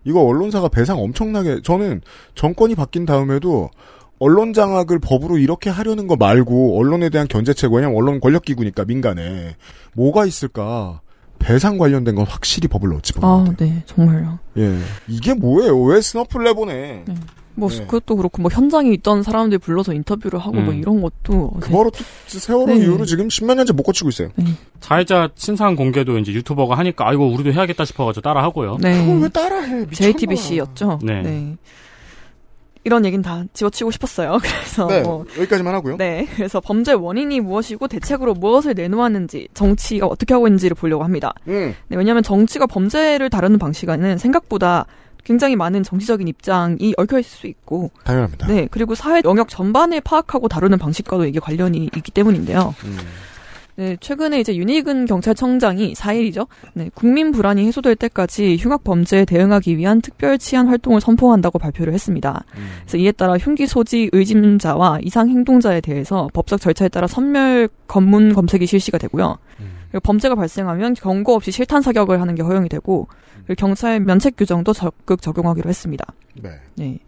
이거 언론사가 배상 엄청나게, 저는 정권이 바뀐 다음에도 언론 장악을 법으로 이렇게 하려는 거 말고 언론에 대한 견제책, 왜냐면 언론 권력 기구니까 민간에 뭐가 있을까. 배상 관련된 건 확실히 법을 넣지 뭐. 아, 네, 정말요. 예. 이게 뭐예요? 왜 snuff를 내보내? 뭐 네. 그것도 그렇고 뭐 현장에 있던 사람들 불러서 인터뷰를 하고 뭐 음. 이런 것도 그 버릇 세월호 네. 이후로 지금 십몇 년째 못 고치고 있어요. 가해자 신상 공개도 이제 유튜버가 하니까 아이고 우리도 해야겠다 싶어가지고 따라 하고요. 네. 그걸 왜 따라해? 미쳤나? JTBC였죠. 네. 이런 얘기는 다 집어치고 싶었어요. 그래서 네, 뭐 여기까지만 하고요. 네. 그래서 범죄 원인이 무엇이고 대책으로 무엇을 내놓았는지 정치가 어떻게 하고 있는지를 보려고 합니다. 음. 네, 왜냐하면 정치가 범죄를 다루는 방식은 생각보다 굉장히 많은 정치적인 입장이 얽혀 있을 수 있고 당연합니다. 네, 그리고 사회 영역 전반을 파악하고 다루는 방식과도 이게 관련이 있기 때문인데요. 음. 네, 최근에 이제 윤희근 경찰청장이 4일이죠. 네, 국민 불안이 해소될 때까지 흉악 범죄에 대응하기 위한 특별 치안 활동을 선포한다고 발표를 했습니다. 그래서 이에 따라 흉기 소지 의심자와 이상 행동자에 대해서 법적 절차에 따라 선멸 검문 검색이 실시가 되고요. 그리고 범죄가 발생하면 경고 없이 실탄 사격을 하는 게 허용이 되고 그리고 경찰 면책 규정도 적극 적용하기로 했습니다. 네. 네.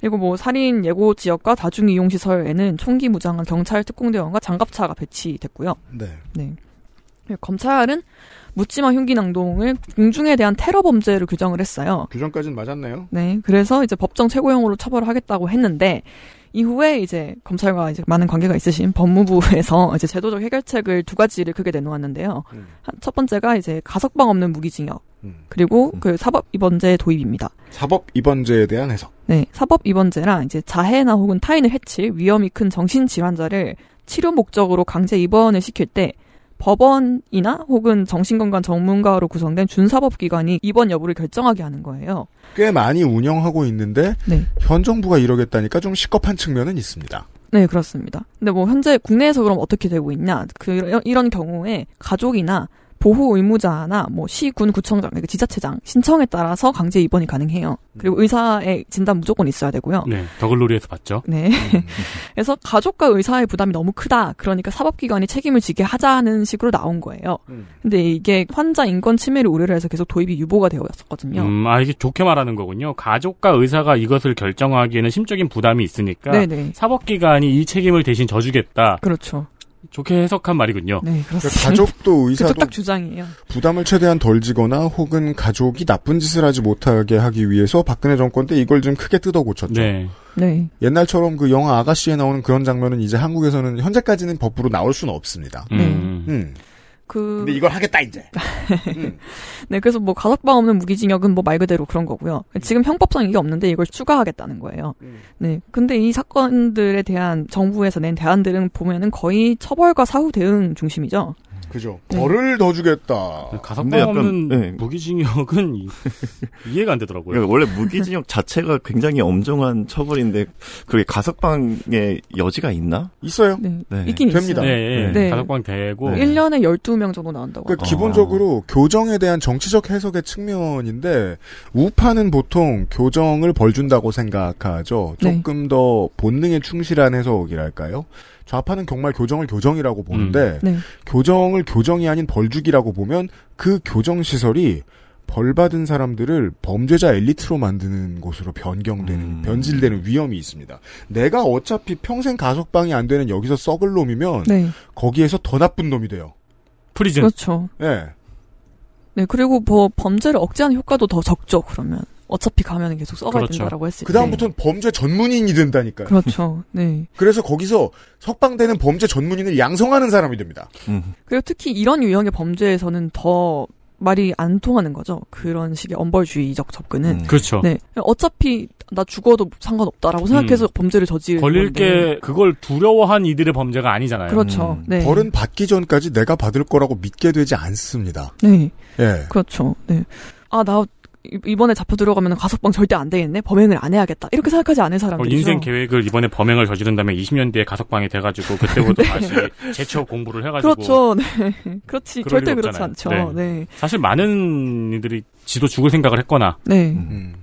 그리고 뭐 살인 예고 지역과 다중 이용 시설에는 총기 무장한 경찰 특공대원과 장갑차가 배치됐고요. 네. 네. 그리고 검찰은 묻지마 흉기 낭동을 공중에 대한 테러 범죄를 규정을 했어요. 규정까지는 맞았네요. 네. 그래서 이제 법정 최고형으로 처벌을 하겠다고 했는데 이후에 이제 검찰과 이제 많은 관계가 있으신 법무부에서 이제 제도적 해결책을 두 가지를 크게 내놓았는데요. 음. 한- 첫 번째가 이제 가석방 없는 무기징역 그리고 그 사법 입원제 도입입니다. 사법 입원제에 대한 해석. 네, 사법 입원제라 이제 자해나 혹은 타인을 해칠 위험이 큰 정신 질환자를 치료 목적으로 강제 입원을 시킬 때 법원이나 혹은 정신건강 전문가로 구성된 준사법기관이 입원 여부를 결정하게 하는 거예요. 꽤 많이 운영하고 있는데 네. 현 정부가 이러겠다니까 좀 시겁한 측면은 있습니다. 네, 그렇습니다. 근데 뭐 현재 국내에서 그럼 어떻게 되고 있냐? 그 이런, 이런 경우에 가족이나 보호 의무자나 뭐 시, 군, 구청장, 그러니까 지자체장 신청에 따라서 강제 입원이 가능해요. 그리고 의사의 진단 무조건 있어야 되고요. 네, 더글로리에서 봤죠. 네. 그래서 가족과 의사의 부담이 너무 크다. 그러니까 사법기관이 책임을 지게 하자는 식으로 나온 거예요. 근데 이게 환자 인권 침해를 우려를 해서 계속 도입이 유보가 되었었거든요. 음, 아, 이게 좋게 말하는 거군요. 가족과 의사가 이것을 결정하기에는 심적인 부담이 있으니까 네네. 사법기관이 이 책임을 대신 져주겠다. 그렇죠. 좋게 해석한 말이군요. 네, 그러니까 가족도 의사도 딱 주장이에요. 부담을 최대한 덜 지거나 혹은 가족이 나쁜 짓을 하지 못하게 하기 위해서 박근혜 정권 때 이걸 좀 크게 뜯어 고쳤죠. 네. 네. 옛날처럼 그 영화 아가씨에 나오는 그런 장면은 이제 한국에서는 현재까지는 법으로 나올 수는 없습니다. 음. 음. 그 근데 이걸 하겠다 이제. 네, 그래서 뭐 가석방 없는 무기징역은 뭐 말 그대로 그런 거고요. 지금 형법상 이게 없는데 이걸 추가하겠다는 거예요. 네, 근데 이 사건들에 대한 정부에서 낸 대안들은 보면은 거의 처벌과 사후 대응 중심이죠. 그죠. 벌을 더 주겠다. 가석방 약간, 없는 네. 무기징역은 이- 이해가 안 되더라고요. 그러니까 원래 무기징역 자체가 굉장히 엄정한 처벌인데 그게 가석방의 여지가 있나? 있어요. 네. 네. 있긴 됩니다. 있어요. 네, 네. 가석방 되고 1년에 12명 정도 나온다고. 그러니까 하더라고요. 기본적으로 교정에 대한 정치적 해석의 측면인데 우파는 보통 교정을 벌 준다고 생각하죠. 네. 조금 더 본능에 충실한 해석이랄까요? 좌파는 정말 교정을 교정이라고 보는데 네. 교정을 교정이 아닌 벌주기라고 보면 그 교정 시설이 벌 받은 사람들을 범죄자 엘리트로 만드는 곳으로 변경되는 변질되는 위험이 있습니다. 내가 어차피 평생 가석방이 안 되는 여기서 썩을 놈이면 네. 거기에서 더 나쁜 놈이 돼요. Prison. 그렇죠. 예. 네, 그리고 뭐 범죄를 억제하는 효과도 더 적죠. 그러면 어차피 가면은 계속 썩어야 그렇죠. 된다라고 했을 때. 그 다음부터는 범죄 전문인이 된다니까요. 그렇죠. 네. 그래서 거기서 석방되는 범죄 전문인을 양성하는 사람이 됩니다. 그리고 특히 이런 유형의 범죄에서는 더 말이 안 통하는 거죠. 그런 식의 엄벌주의적 접근은. 그렇죠. 네. 어차피 나 죽어도 상관없다라고 생각해서 범죄를 저지르는 걸릴 건데. 게 그걸 두려워한 이들의 범죄가 아니잖아요. 그렇죠. 네. 벌은 받기 전까지 내가 받을 거라고 믿게 되지 않습니다. 네. 예. 그렇죠. 네. 아, 나 이- 이번에 잡혀 들어가면 가석방 절대 안 되겠네. 범행을 안 해야겠다. 이렇게 생각하지 않은 어, 사람들이죠. 인생 계획을 이번에 범행을 저지른 다음에 20년 뒤에 가석방이 돼가지고 그때부터 다시 재취업 공부를 해가지고 그렇죠. 네. 그렇지. 절대 그렇지. 않죠. 네. 사실 많은 이들이 지도 죽을 생각을 했거나 네. 음.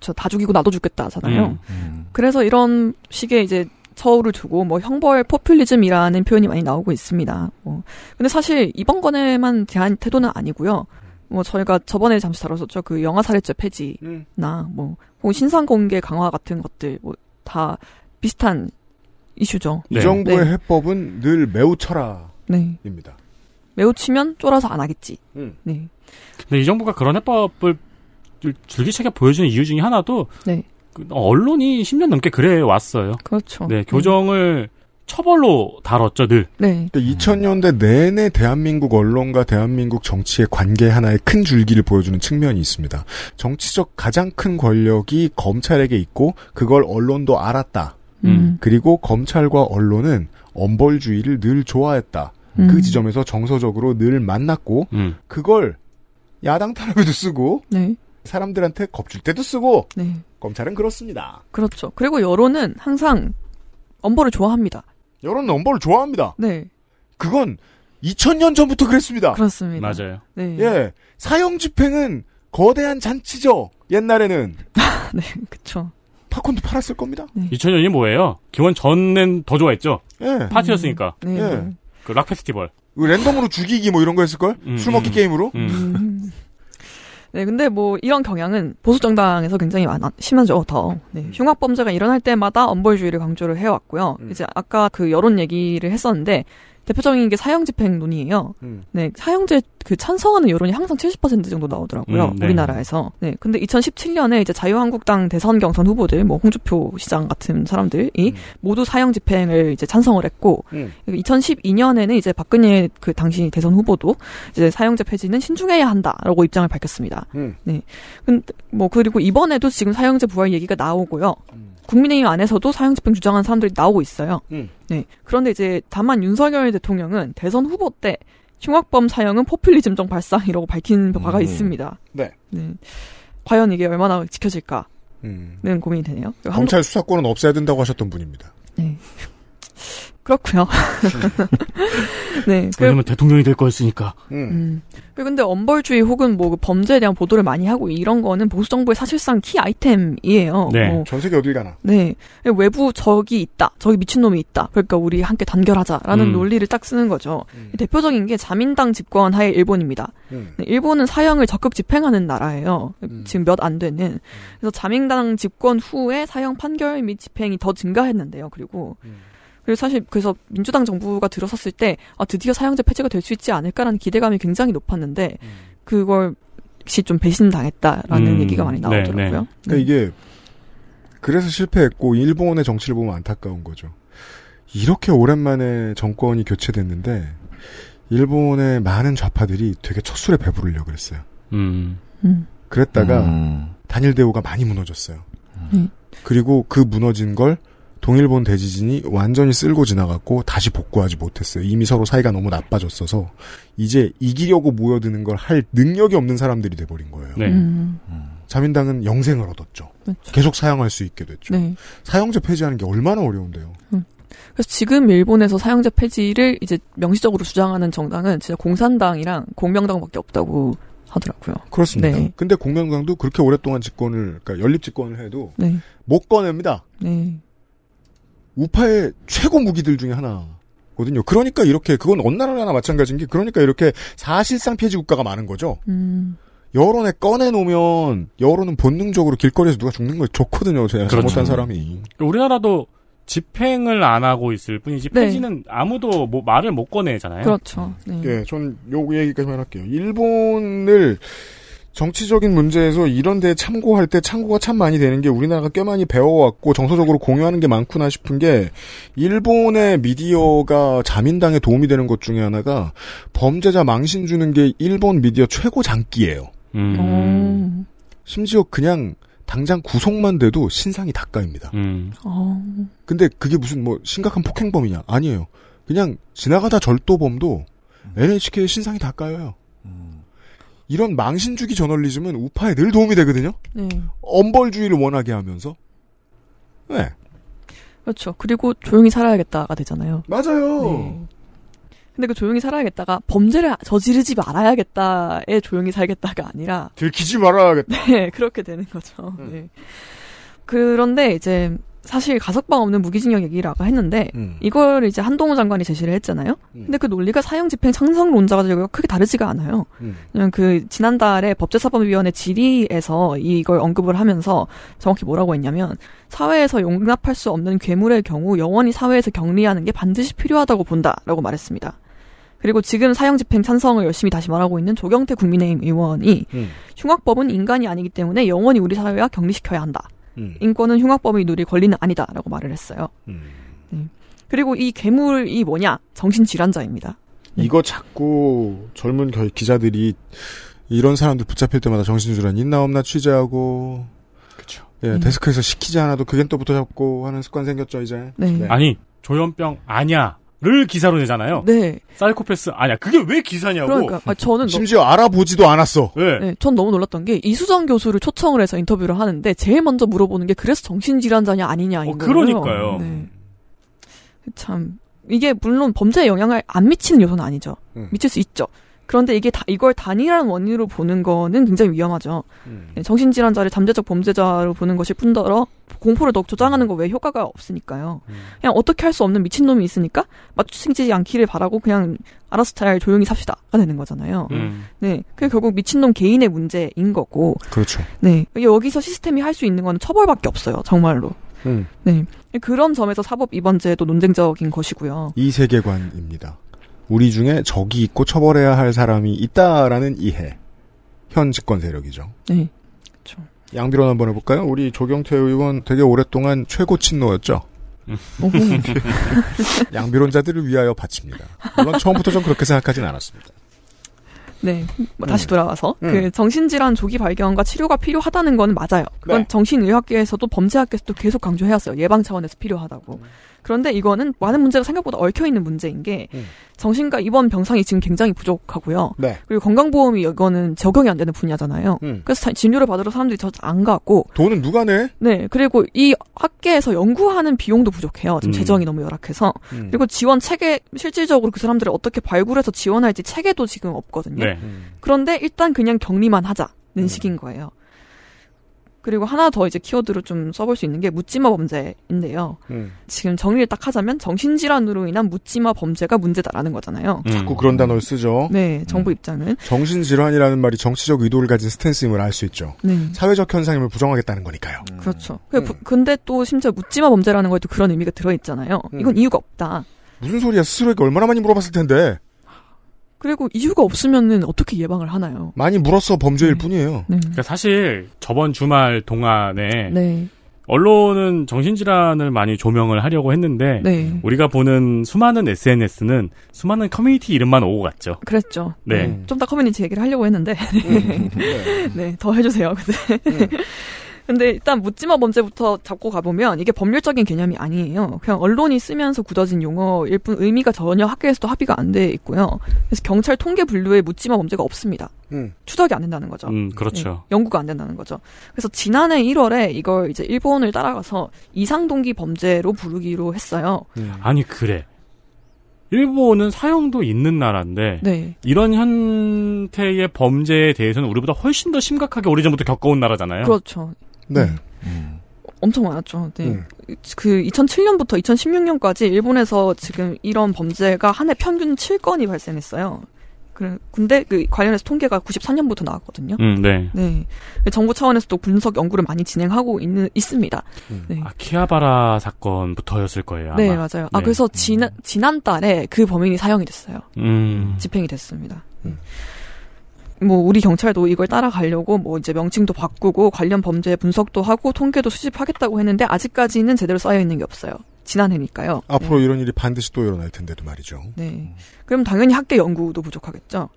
저다 죽이고 나도 죽겠다잖아요. 음. 그래서 이런 식의 이제 처우를 두고 뭐 형벌 포퓰리즘이라는 표현이 많이 나오고 있습니다. 뭐. 근데 사실 이번 건에만 대한 태도는 아니고요. 뭐 저희가 저번에 잠시 다뤘었죠. 그 영화 살해죄 폐지나 뭐 혹은 신상 공개 강화 같은 것들 뭐 다 비슷한 이슈죠. 이 정부의 네. 해법은 늘 매우 철학입니다. 네. 매우 치면 쫄아서 안 하겠지. 음. 네. 근데 이 정부가 그런 해법을 줄기차게 보여주는 이유 중에 하나도 네. 그 언론이 10년 넘게 그래 왔어요. 그렇죠. 네, 교정을 처벌로 다뤘죠, 늘. 네. 2000년대 내내 대한민국 언론과 대한민국 정치의 관계 하나의 큰 줄기를 보여주는 측면이 있습니다. 정치적 가장 큰 권력이 검찰에게 있고 그걸 언론도 알았다. 음. 그리고 검찰과 언론은 엄벌주의를 늘 좋아했다. 음. 그 지점에서 정서적으로 늘 만났고 음. 그걸 야당 탄압에도 쓰고 네. 사람들한테 겁줄 때도 쓰고 네. 검찰은 그렇습니다. 그렇죠. 그리고 여론은 항상 엄벌을 좋아합니다. 여론은 엄벌을 좋아합니다. 네. 그건 2000년 전부터 그랬습니다. 그렇습니다. 맞아요. 네. 예. 사형 집행은 거대한 잔치죠. 옛날에는. 네, 그쵸. 팝콘도 팔았을 겁니다. 2000년이 뭐예요? 기원 전엔 더 좋아했죠. 예. 파티였으니까. 네. 예. 그 락 페스티벌. 그 랜덤으로 죽이기 뭐 이런 거 했을걸? 음, 술 먹기 음. 게임으로? 음. 네, 근데 뭐 이런 경향은 보수 정당에서 굉장히 많아, 심하죠. 더 네, 흉악 범죄가 일어날 때마다 엄벌주의를 강조를 해왔고요. 이제 아까 그 여론 얘기를 했었는데 대표적인 게 사형 집행 논의예요. 음. 네, 사형제 그 찬성하는 여론이 항상 70% 정도 나오더라고요. 음, 네. 우리나라에서. 네, 근데 2017년에 이제 자유한국당 대선 경선 후보들, 뭐 홍주표 시장 같은 사람들이 모두 사형 집행을 이제 찬성을 했고, 음. 2012년에는 이제 박근혜 그 당시 대선 후보도 이제 사형제 폐지는 신중해야 한다라고 입장을 밝혔습니다. 음. 네. 근데 뭐 그리고 이번에도 지금 사형제 부활 얘기가 나오고요. 국민의힘 안에서도 사형 집행 주장하는 사람들이 나오고 있어요. 음. 네. 그런데 이제 다만 윤석열 대통령은 대선 후보 때 흉악범 사형은 포퓰리즘적 발상이라고 밝힌 바가 음. 있습니다. 네. 네. 과연 이게 얼마나 지켜질까는 음. 고민이 되네요. 검찰 수사권은 없애야 된다고 하셨던 분입니다. 네. 그렇고요. 네. 그- 왜냐면 대통령이 될 거였으니까. 음. 그 근데 엄벌주의 혹은 뭐그 범죄에 대한 보도를 많이 하고 이런 거는 보수 정부의 사실상 키 아이템이에요. 뭐전 세계 어딜 가나. 네. 외부 적이 있다. 저기 미친놈이 있다. 그러니까 우리 함께 단결하자라는 음. 논리를 딱 쓰는 거죠. 대표적인 게 자민당 집권 하에 일본입니다. 음. 네, 일본은 사형을 적극 집행하는 나라예요. 지금 몇 안 되는. 그래서 자민당 집권 후에 사형 판결 및 집행이 더 증가했는데요. 그리고 그리고 사실 그래서 민주당 정부가 들어섰을 때 아, 드디어 사형제 폐지가 될 수 있지 않을까라는 기대감이 굉장히 높았는데 그걸 역시 좀 배신당했다라는 음, 얘기가 많이 네, 나오더라고요. 그러니까 이게 그래서 실패했고 일본의 정치를 보면 안타까운 거죠. 이렇게 오랜만에 정권이 교체됐는데 일본의 많은 좌파들이 되게 첫 술에 배부르려고 그랬어요. 음. 음. 그랬다가 음. 단일 대우가 많이 무너졌어요. 음. 그리고 그 무너진 걸 동일본 대지진이 완전히 쓸고 지나갔고 다시 복구하지 못했어요. 이미 서로 사이가 너무 나빠졌어서 이제 이기려고 모여드는 걸 할 능력이 없는 사람들이 돼버린 거예요. 네. 음. 자민당은 영생을 얻었죠. 그렇죠. 계속 사용할 수 있게 됐죠. 네. 사형제 폐지하는 게 얼마나 어려운데요. 그래서 지금 일본에서 사형제 폐지를 이제 명시적으로 주장하는 정당은 진짜 공산당이랑 공명당밖에 없다고 하더라고요. 그렇습니다. 네. 근데 공명당도 그렇게 오랫동안 집권을, 그러니까 연립 집권을 해도 네. 못 꺼냅니다. 네. 우파의 최고 무기들 중에 하나거든요. 그러니까 이렇게 그건 어느 나라나 마찬가지인 게 그러니까 이렇게 사실상 폐지 국가가 많은 거죠. 음. 여론에 꺼내놓으면 여론은 본능적으로 길거리에서 누가 죽는 걸 좋거든요. 제가 그렇죠. 잘못한 사람이. 우리나라도 집행을 안 하고 있을 뿐이지 네. 폐지는 아무도 뭐 말을 못 꺼내잖아요. 그렇죠. 네. 예, 전요 얘기까지만 할게요. 일본을 정치적인 문제에서 이런 데 참고할 때 참고가 참 많이 되는 게 우리나라가 꽤 많이 배워왔고 정서적으로 공유하는 게 많구나 싶은 게 일본의 미디어가 자민당에 도움이 되는 것 중에 하나가 범죄자 망신 주는 게 일본 미디어 최고 장기예요. 음. 심지어 그냥 당장 구속만 돼도 신상이 닭가입니다. 음. 어. 근데 그게 무슨 뭐 심각한 폭행범이냐? 아니에요. 그냥 지나가다 절도범도 NHK의 신상이 다 까여요. 이런 망신주기 저널리즘은 우파에 늘 도움이 되거든요. 네. 엄벌주의를 원하게 하면서. 네. 그렇죠. 그리고 조용히 살아야겠다가 되잖아요. 맞아요. 네. 근데 그 조용히 살아야겠다가 범죄를 저지르지 말아야겠다에 조용히 살겠다가 아니라 들키지 말아야겠다. 네, 그렇게 되는 거죠. 네. 그런데 이제 사실 가석방 없는 무기징역 얘기라고 했는데 음. 이걸 이제 한동훈 장관이 제시를 했잖아요. 근데 그 논리가 사형 집행 찬성론자가 크게 다르지가 않아요. 음. 그냥 그 지난달에 법제사법위원회 질의에서 이걸 언급을 하면서 정확히 뭐라고 했냐면 사회에서 용납할 수 없는 괴물의 경우 영원히 사회에서 격리하는 게 반드시 필요하다고 본다라고 말했습니다. 그리고 지금 사형 집행 찬성을 열심히 다시 말하고 있는 조경태 국민의힘 의원이 음. 흉악법은 인간이 아니기 때문에 영원히 우리 사회와 격리시켜야 한다. 음. 인권은 흉악법이 누릴 권리는 아니다라고 말을 했어요. 네. 그리고 이 괴물이 뭐냐? 정신질환자입니다. 이거 자꾸 젊은 겨- 기자들이 이런 사람들 붙잡힐 때마다 정신질환 있나 없나 취재하고. 그쵸. 예, 음. 데스크에서 시키지 않아도 그겐 또 붙어잡고 하는 습관 생겼죠, 이제. 네. 아니 조현병 아니야 를 기사로 내잖아요. 네. 사이코패스 아니야. 그게 왜 기사냐고. 그러니까 아, 저는 너- 심지어 알아보지도 않았어. 네. 네, 전 너무 놀랐던 게 이수정 교수를 초청을 해서 인터뷰를 하는데 제일 먼저 물어보는 게 그래서 정신질환자냐 아니냐인 거예요. 그러니까요. 네. 참 이게 물론 범죄에 영향을 안 미치는 요소는 아니죠. 음. 미칠 수 있죠. 그런데 이게 다 이걸 단일한 원인으로 보는 거는 굉장히 위험하죠. 음. 네, 정신질환자를 잠재적 범죄자로 보는 것일 뿐더러 공포를 더욱 조장하는 거 외에 효과가 없으니까요. 음. 그냥 어떻게 할 수 없는 미친놈이 있으니까 마주치지 않기를 바라고 그냥 알아서 잘 조용히 삽시다가 되는 거잖아요. 음. 네, 그게 결국 미친놈 개인의 문제인 거고. 그렇죠. 네, 여기서 시스템이 할 수 있는 거는 처벌밖에 없어요, 정말로. 음. 네, 그런 점에서 사법 입원제도 논쟁적인 것이고요. 이 세계관입니다. 우리 중에 적이 있고 처벌해야 할 사람이 있다라는 이해. 현 집권 세력이죠. 네, 양비론 한번 해볼까요? 우리 조경태 의원 되게 오랫동안 최고 친노였죠. 양비론자들을 위하여 바칩니다. 물론 처음부터 좀 그렇게 생각하진 않았습니다. 네, 뭐 다시 음. 돌아와서 음. 그 정신질환 조기 발견과 치료가 필요하다는 건 맞아요. 그건 네. 정신의학계에서도 범죄학계에서도 계속 강조해왔어요. 예방 차원에서 필요하다고. 그런데 이거는 많은 문제가 생각보다 얽혀 있는 문제인 게 음. 정신과 입원 병상이 지금 굉장히 부족하고요. 네. 그리고 건강보험이 이거는 적용이 안 되는 분야잖아요. 음. 그래서 사- 진료를 받으러 사람들이 잘안 가고 돈은 누가 내? 네, 그리고 이 학계에서 연구하는 비용도 부족해요. 지금 음. 재정이 너무 열악해서. 음. 그리고 지원 체계, 실질적으로 그 사람들을 어떻게 발굴해서 지원할지 체계도 지금 없거든요. 네. 그런데 일단 그냥 격리만 하자는 음. 식인 거예요. 그리고 하나 더 이제 키워드로 좀 써볼 수 있는 게 묻지마 범죄인데요. 음. 지금 정리를 딱 하자면 정신질환으로 인한 묻지마 범죄가 문제다라는 거잖아요. 자꾸 그런 단어를 쓰죠. 네, 정부 입장은. 정신질환이라는 말이 정치적 의도를 가진 스탠스임을 알 수 있죠. 네. 사회적 현상임을 부정하겠다는 거니까요. 그렇죠. 그 부- 근데 또 심지어 묻지마 범죄라는 거에도 그런 의미가 들어있잖아요. 음. 이건 이유가 없다. 무슨 소리야? 스스로에게 얼마나 많이 물어봤을 텐데. 그리고 이유가 없으면은 어떻게 예방을 하나요? 많이 물었어 범죄일 뿐이에요. 그러니까 사실 저번 주말 동안에 네. 언론은 정신질환을 많이 조명을 하려고 했는데 네. 우리가 보는 수많은 SNS는 수많은 커뮤니티 이름만 오고 갔죠. 그랬죠. 네. 좀더 커뮤니티 얘기를 하려고 했는데. 네, 더 해주세요. 근데. 근데 일단 묻지마 범죄부터 잡고 가보면 이게 법률적인 개념이 아니에요. 그냥 언론이 쓰면서 굳어진 용어일 뿐 의미가 전혀 학계에서도 합의가 안 돼 있고요. 그래서 경찰 통계 분류에 묻지마 범죄가 없습니다. 음. 추적이 안 된다는 거죠. 음, 그렇죠. 네, 연구가 안 된다는 거죠. 그래서 지난해 1월에 이걸 이제 일본을 따라가서 이상동기 범죄로 부르기로 했어요. 아니 그래. 일본은 사형도 있는 나라인데 네. 이런 형태의 범죄에 대해서는 우리보다 훨씬 더 심각하게 오래전부터 겪어온 나라잖아요. 그렇죠. 네. 엄청 많았죠. 네. 음. 그 2007년부터 2016년까지 일본에서 지금 이런 범죄가 한 해 평균 7건이 발생했어요. 그래, 근데 그 관련해서 통계가 94년부터 나왔거든요. 음, 네. 네. 정부 차원에서도 분석 연구를 많이 진행하고 있는 있습니다. 네. 키아바라 사건부터였을 거예요. 아마. 네, 맞아요. 아, 네. 그래서 지난, 지난달에 그 범인이 사형이 됐어요. 음. 집행이 됐습니다. 뭐, 우리 경찰도 이걸 따라가려고 뭐 이제 명칭도 바꾸고 관련 범죄 분석도 하고 통계도 수집하겠다고 했는데 아직까지는 제대로 쌓여 있는 게 없어요. 지난해니까요. 앞으로 이런 일이 반드시 또 일어날 텐데도 말이죠. 네. 그럼 당연히 학계 연구도 부족하겠죠.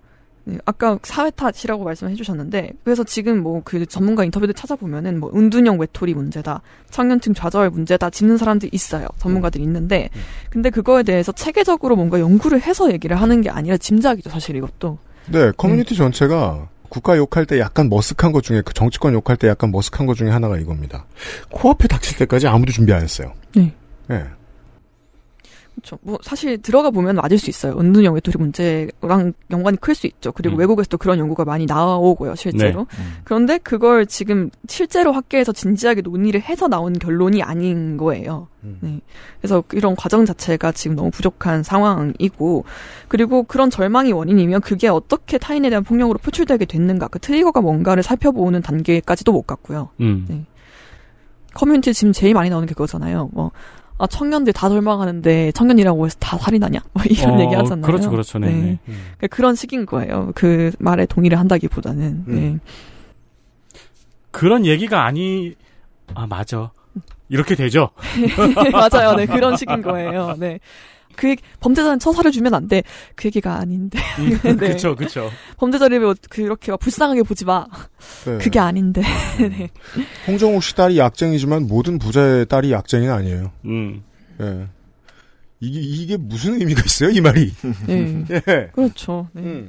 네, 아까 사회 탓이라고 말씀해 주셨는데 그래서 지금 뭐 그 전문가 인터뷰들 찾아보면은 뭐 은둔형 외톨이 문제다, 청년층 좌절 문제다 짚는 사람들이 있어요. 전문가들이 있는데 근데 그거에 대해서 체계적으로 뭔가 연구를 해서 얘기를 하는 게 아니라 짐작이죠, 사실 이것도. 네, 커뮤니티 전체가 국가 욕할 때 약간 머쓱한 것 중에 그 정치권 욕할 때 약간 머쓱한 것 중에 하나가 이겁니다. 코앞에 닥칠 때까지 아무도 준비 안 했어요. 네. 네. 그렇죠. 뭐 사실 들어가 보면 맞을 수 있어요. 은둔형 외톨이 문제랑 연관이 클 수 있죠. 그리고 음. 외국에서도 그런 연구가 많이 나오고요, 실제로. 네. 음. 그런데 그걸 지금 실제로 학계에서 진지하게 논의를 해서 나온 결론이 아닌 거예요. 네. 그래서 이런 과정 자체가 지금 너무 부족한 상황이고, 그리고 그런 절망이 원인이면 그게 어떻게 타인에 대한 폭력으로 표출되게 됐는가, 그 트리거가 뭔가를 살펴보는 단계까지도 못 갔고요. 음. 네. 커뮤니티 지금 제일 많이 나오는 게 그거잖아요. 뭐, 아, 청년들 다 절망하는데 청년이라고 해서 다 살인하냐? 뭐 이런 어, 얘기 하잖아요. 그렇죠, 그렇죠. 네, 네. 그러니까 그런 식인 거예요. 그 말에 동의를 한다기보다는. 네. 그런 얘기가 아니 아 맞아. 이렇게 되죠. 맞아요. 네, 그런 식인 거예요. 네. 그 얘기- 범죄자는 처사를 주면 안 돼. 그 얘기가 아닌데. 네. 그렇죠, 그렇죠. 범죄자를 뭐 그렇게 막 불쌍하게 보지 마. 네. 그게 아닌데. 네. 홍정욱 씨 딸이 약쟁이지만 모든 부자의 딸이 약쟁이는 아니에요. 음. 예. 이게 이게 무슨 의미가 있어요 이 말이? 네. 예. 그렇죠. 네.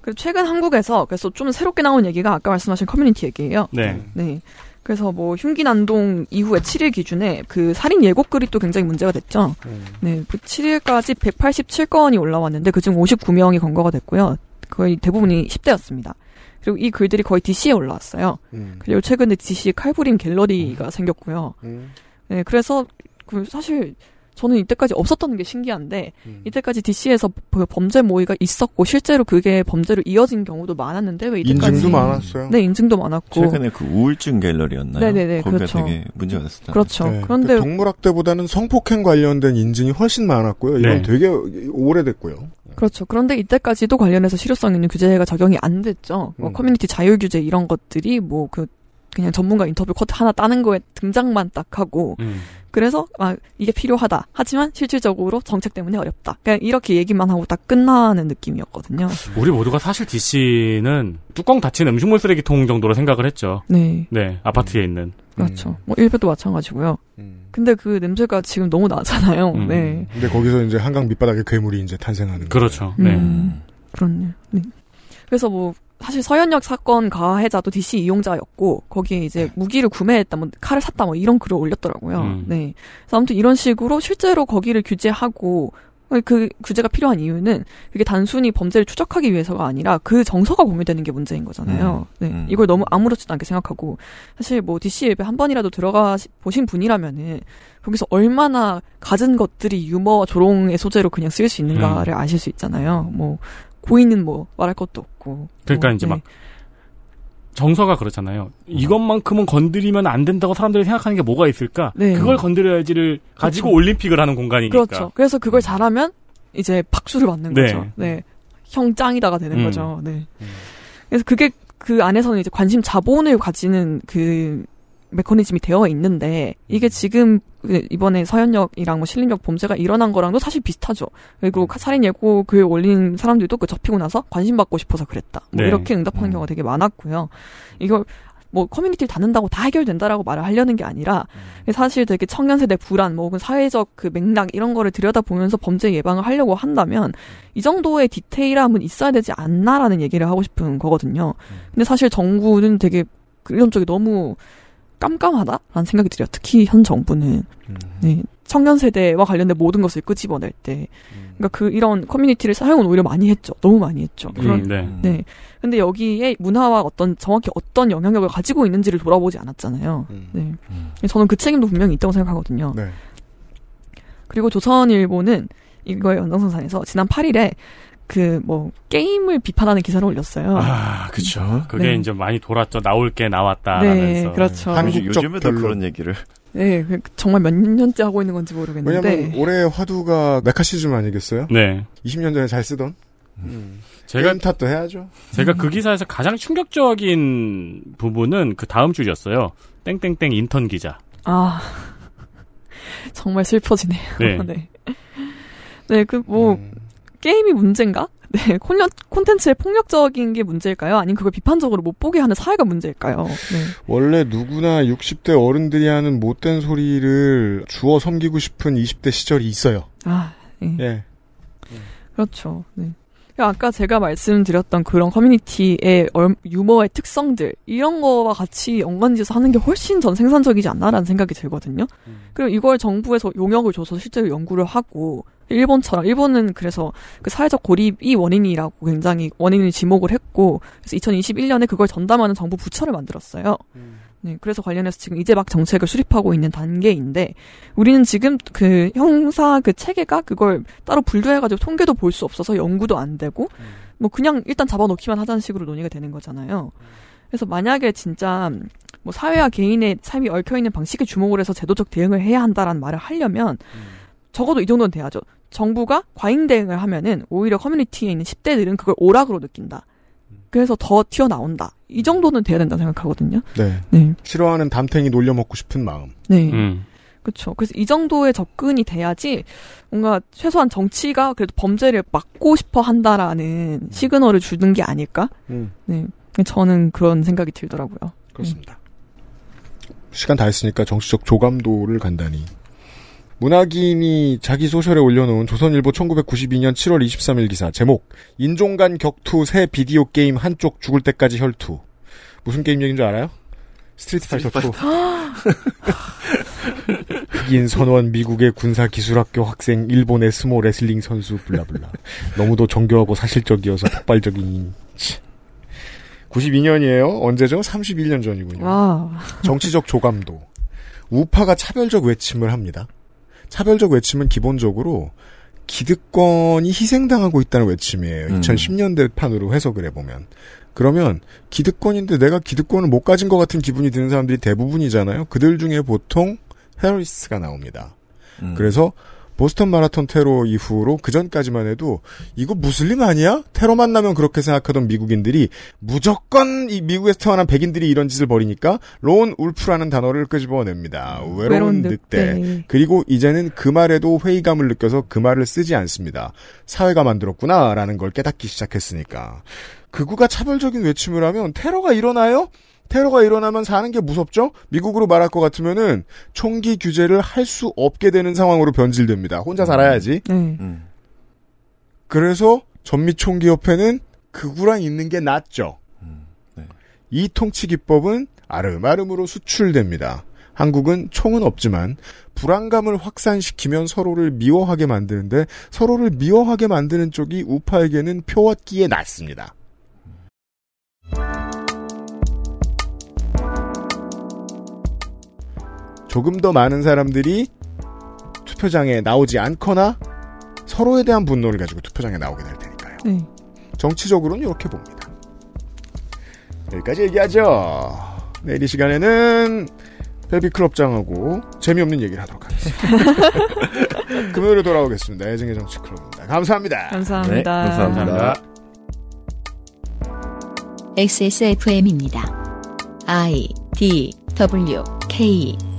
그리고 최근 한국에서 그래서 좀 새롭게 나온 얘기가 아까 말씀하신 커뮤니티 얘기예요. 네. 네. 그래서 뭐 흉기 난동 이후에 7일 기준에 그 살인 예고 글이 또 굉장히 문제가 됐죠. 네. 그 7일까지 187건이 올라왔는데 그중 59명이 검거가 됐고요. 거의 대부분이 10대였습니다. 그리고 이 글들이 거의 DC에 올라왔어요. 그리고 최근에 DC 칼부림 갤러리가 생겼고요. 네, 그래서 그 사실 저는 이때까지 없었던 게 신기한데 이때까지 DC에서 범죄 모의가 있었고 실제로 그게 범죄로 이어진 경우도 많았는데 왜 이때까지 인증도 많았어요. 네, 인증도 많았고 최근에 그 우울증 갤러리였나요? 네네네, 거기가 그렇죠. 되게 문제가 됐었다. 그렇죠. 네, 그런데 동물학대보다는 성폭행 관련된 인증이 훨씬 많았고요. 이건 네. 되게 오래됐고요. 그렇죠. 그런데 이때까지도 관련해서 실효성 있는 규제가 적용이 안 됐죠. 뭐 음. 커뮤니티 자율 규제 이런 것들이 뭐그 그냥 전문가 인터뷰 컷 하나 따는 거에 등장만 딱 하고 음. 그래서 아 이게 필요하다. 하지만 실질적으로 정책 때문에 어렵다. 그냥 이렇게 얘기만 하고 딱 끝나는 느낌이었거든요. 우리 모두가 사실 DC는 뚜껑 닫힌 음식물 쓰레기통 정도로 생각을 했죠. 네. 네, 아파트에 있는. 그렇죠. 뭐 일베도 마찬가지고요. 근데 그 냄새가 지금 너무 나잖아요. 음. 네. 근데 거기서 이제 한강 밑바닥에 괴물이 이제 탄생하는. 그렇죠. 네. 음, 그렇네요. 네. 그래서 뭐 사실 서현역 사건 가해자도 DC 이용자였고 거기에 이제 무기를 구매했다, 뭐 칼을 샀다, 뭐 이런 글을 올렸더라고요. 음. 네. 그래서 아무튼 이런 식으로 실제로 거기를 규제하고 그 규제가 필요한 이유는 그게 단순히 범죄를 추적하기 위해서가 아니라 그 정서가 공유되는 게 문제인 거잖아요. 네. 이걸 너무 아무렇지도 않게 생각하고 사실 뭐 DC 앱에 한 번이라도 들어가 시- 보신 분이라면은 거기서 얼마나 갖은 것들이 유머와 조롱의 소재로 그냥 쓰일 수 있는가를 아실 수 있잖아요. 뭐 고인은 뭐 말할 것도 없고. 그러니까 뭐, 이제 네. 막 정서가 그렇잖아요. 이것만큼은 건드리면 안 된다고 사람들이 생각하는 게 뭐가 있을까? 네. 그걸 건드려야지를 가지고 그렇죠. 올림픽을 하는 공간이니까. 그렇죠. 그래서 그걸 잘하면 이제 박수를 받는 네. 거죠. 네. 형 짱이다가 되는 음. 거죠. 네. 그래서 그게 그 안에서는 이제 관심 자본을 가지는 그 메커니즘이 되어 있는데 이게 지금 그 이번에 서현역이랑 뭐 신림역 범죄가 일어난 거랑도 사실 비슷하죠. 그리고 살인 예고 글 올린 사람들도 그 접히고 나서 관심 받고 싶어서 그랬다. 뭐 네. 이렇게 응답하는 경우가 되게 많았고요. 이걸 뭐 커뮤니티를 닫는다고 다 해결된다라고 말을 하려는 게 아니라 사실 되게 청년 세대 불안 뭐 혹은 사회적 그 맥락 이런 거를 들여다보면서 범죄 예방을 하려고 한다면 이 정도의 디테일함은 있어야 되지 않나라는 얘기를 하고 싶은 거거든요. 근데 사실 정부는 되게 이런 쪽이 너무 깜깜하다라는 생각이 들어요. 특히 현 정부는 네, 청년 세대와 관련된 모든 것을 끄집어낼 때, 그러니까 그 이런 커뮤니티를 사용은 오히려 많이 했죠. 너무 많이 했죠. 음, 네. 네. 근데 여기에 문화와 어떤 정확히 어떤 영향력을 가지고 있는지를 돌아보지 않았잖아요. 네. 저는 그 책임도 분명히 있다고 생각하거든요. 네. 그리고 조선일보는 이거의 연장선상에서 지난 8일에 그 뭐 게임을 비판하는 기사를 올렸어요. 아, 그쵸. 그게 네. 이제 많이 돌았죠. 나올 게 나왔다. 네. 그렇죠. 요즘- 요즘에도 그런 얘기를. 네, 그 정말 몇 년째 하고 있는 건지 모르겠는데. 왜냐면 올해 화두가 메카시즘 아니겠어요? 네. 20년 전에 잘 쓰던. 제가 게임 탓도 해야죠. 제가 그 기사에서 가장 충격적인 부분은 그 다음 줄이었어요. 땡땡땡 인턴 기자. 아 정말 슬퍼지네요. 네. 네. 네, 그 뭐 게임이 문제인가? 네, 콘텐, 콘텐츠의 폭력적인 게 문제일까요? 아니면 그걸 비판적으로 못 보게 하는 사회가 문제일까요? 네. 원래 누구나 60대 어른들이 하는 못된 소리를 주워 섬기고 싶은 20대 시절이 있어요. 아, 예. 예. 그렇죠. 네. 아까 제가 말씀드렸던 그런 커뮤니티의 얼- 유머의 특성들 이런 거와 같이 연관지어서 하는 게 훨씬 전 생산적이지 않나라는 생각이 들거든요. 그리고 이걸 정부에서 용역을 줘서 실제로 연구를 하고 일본처럼 일본은 그래서 그 사회적 고립이 원인이라고 굉장히 원인을 지목을 했고 그래서 2021년에 그걸 전담하는 정부 부처를 만들었어요. 네, 그래서 관련해서 지금 이제 막 정책을 수립하고 있는 단계인데 우리는 지금 그 형사 그 체계가 그걸 따로 분류해가지고 통계도 볼 수 없어서 연구도 안 되고 뭐 그냥 일단 잡아놓기만 하자는 식으로 논의가 되는 거잖아요. 그래서 만약에 진짜 뭐 사회와 개인의 삶이 얽혀 있는 방식에 주목을 해서 제도적 대응을 해야 한다라는 말을 하려면 적어도 이 정도는 돼야죠. 정부가 과잉 대응을 하면은 오히려 커뮤니티에 있는 10대들은 그걸 오락으로 느낀다. 그래서 더 튀어나온다. 이 정도는 돼야 된다 생각하거든요. 네. 네. 싫어하는 담탱이 놀려먹고 싶은 마음. 네. 음. 그렇죠. 그래서 이 정도의 접근이 돼야지 뭔가 최소한 정치가 그래도 범죄를 막고 싶어 한다라는 시그널을 주는 게 아닐까? 음. 네. 저는 그런 생각이 들더라고요. 그렇습니다. 시간 다 했으니까 정치적 조감도를 간단히 문학인이 자기 소셜에 올려놓은 조선일보 1992년 7월 23일 기사 제목 인종 간 격투 새 비디오 게임 한쪽 죽을 때까지 혈투. 무슨 게임 얘기인 줄 알아요? Street Fighter 2 흑인 선원 미국의 군사 기술학교 학생 일본의 스모 레슬링 선수 blah blah. 너무도 정교하고 사실적이어서 폭발적인 92년이에요. 언제죠? 31년 전이군요. 와. 정치적 조감도. 우파가 차별적 외침을 합니다 차별적 외침은 기본적으로 기득권이 희생당하고 있다는 외침이에요. 음. 2010년대 판으로 해석을 해보면. 그러면 기득권인데 내가 기득권을 못 가진 것 같은 기분이 드는 사람들이 대부분이잖아요. 그들 중에 보통 테러리스트가 나옵니다. 음. 그래서 보스턴 마라톤 테러 이후로 그 전까지만 해도 이거 무슬림 아니야? 테러만 나면 그렇게 생각하던 미국인들이 무조건 이 미국에서 태어난 백인들이 이런 짓을 벌이니까 론 울프라는 단어를 끄집어냅니다. 외로운, 외로운 늑대. 늑대. 그리고 이제는 그 말에도 회의감을 느껴서 그 말을 쓰지 않습니다. 사회가 만들었구나라는 걸 깨닫기 시작했으니까. 극우가 차별적인 외침을 하면 테러가 일어나요? 테러가 일어나면 사는 게 무섭죠? 미국으로 말할 것 같으면은 총기 규제를 할 수 없게 되는 상황으로 변질됩니다. 혼자 살아야지. 네. 음. 그래서 전미총기협회는 극우랑 있는 게 낫죠. 이 통치 기법은 아름아름으로 수출됩니다. 한국은 총은 없지만 불안감을 확산시키면 서로를 미워하게 만드는데 서로를 미워하게 만드는 쪽이 우파에게는 표얻기에 낫습니다. 조금 더 많은 사람들이 투표장에 나오지 않거나 서로에 대한 분노를 가지고 투표장에 나오게 될 테니까요. 네. 정치적으로는 이렇게 봅니다. 여기까지 얘기하죠. 내일 이 시간에는 베비클럽장하고 재미없는 얘기를 하도록 하겠습니다. 금요일에 돌아오겠습니다. 애증의 정치클럽입니다. 감사합니다. 감사합니다. 네, 감사합니다. XSFM입니다. I D W K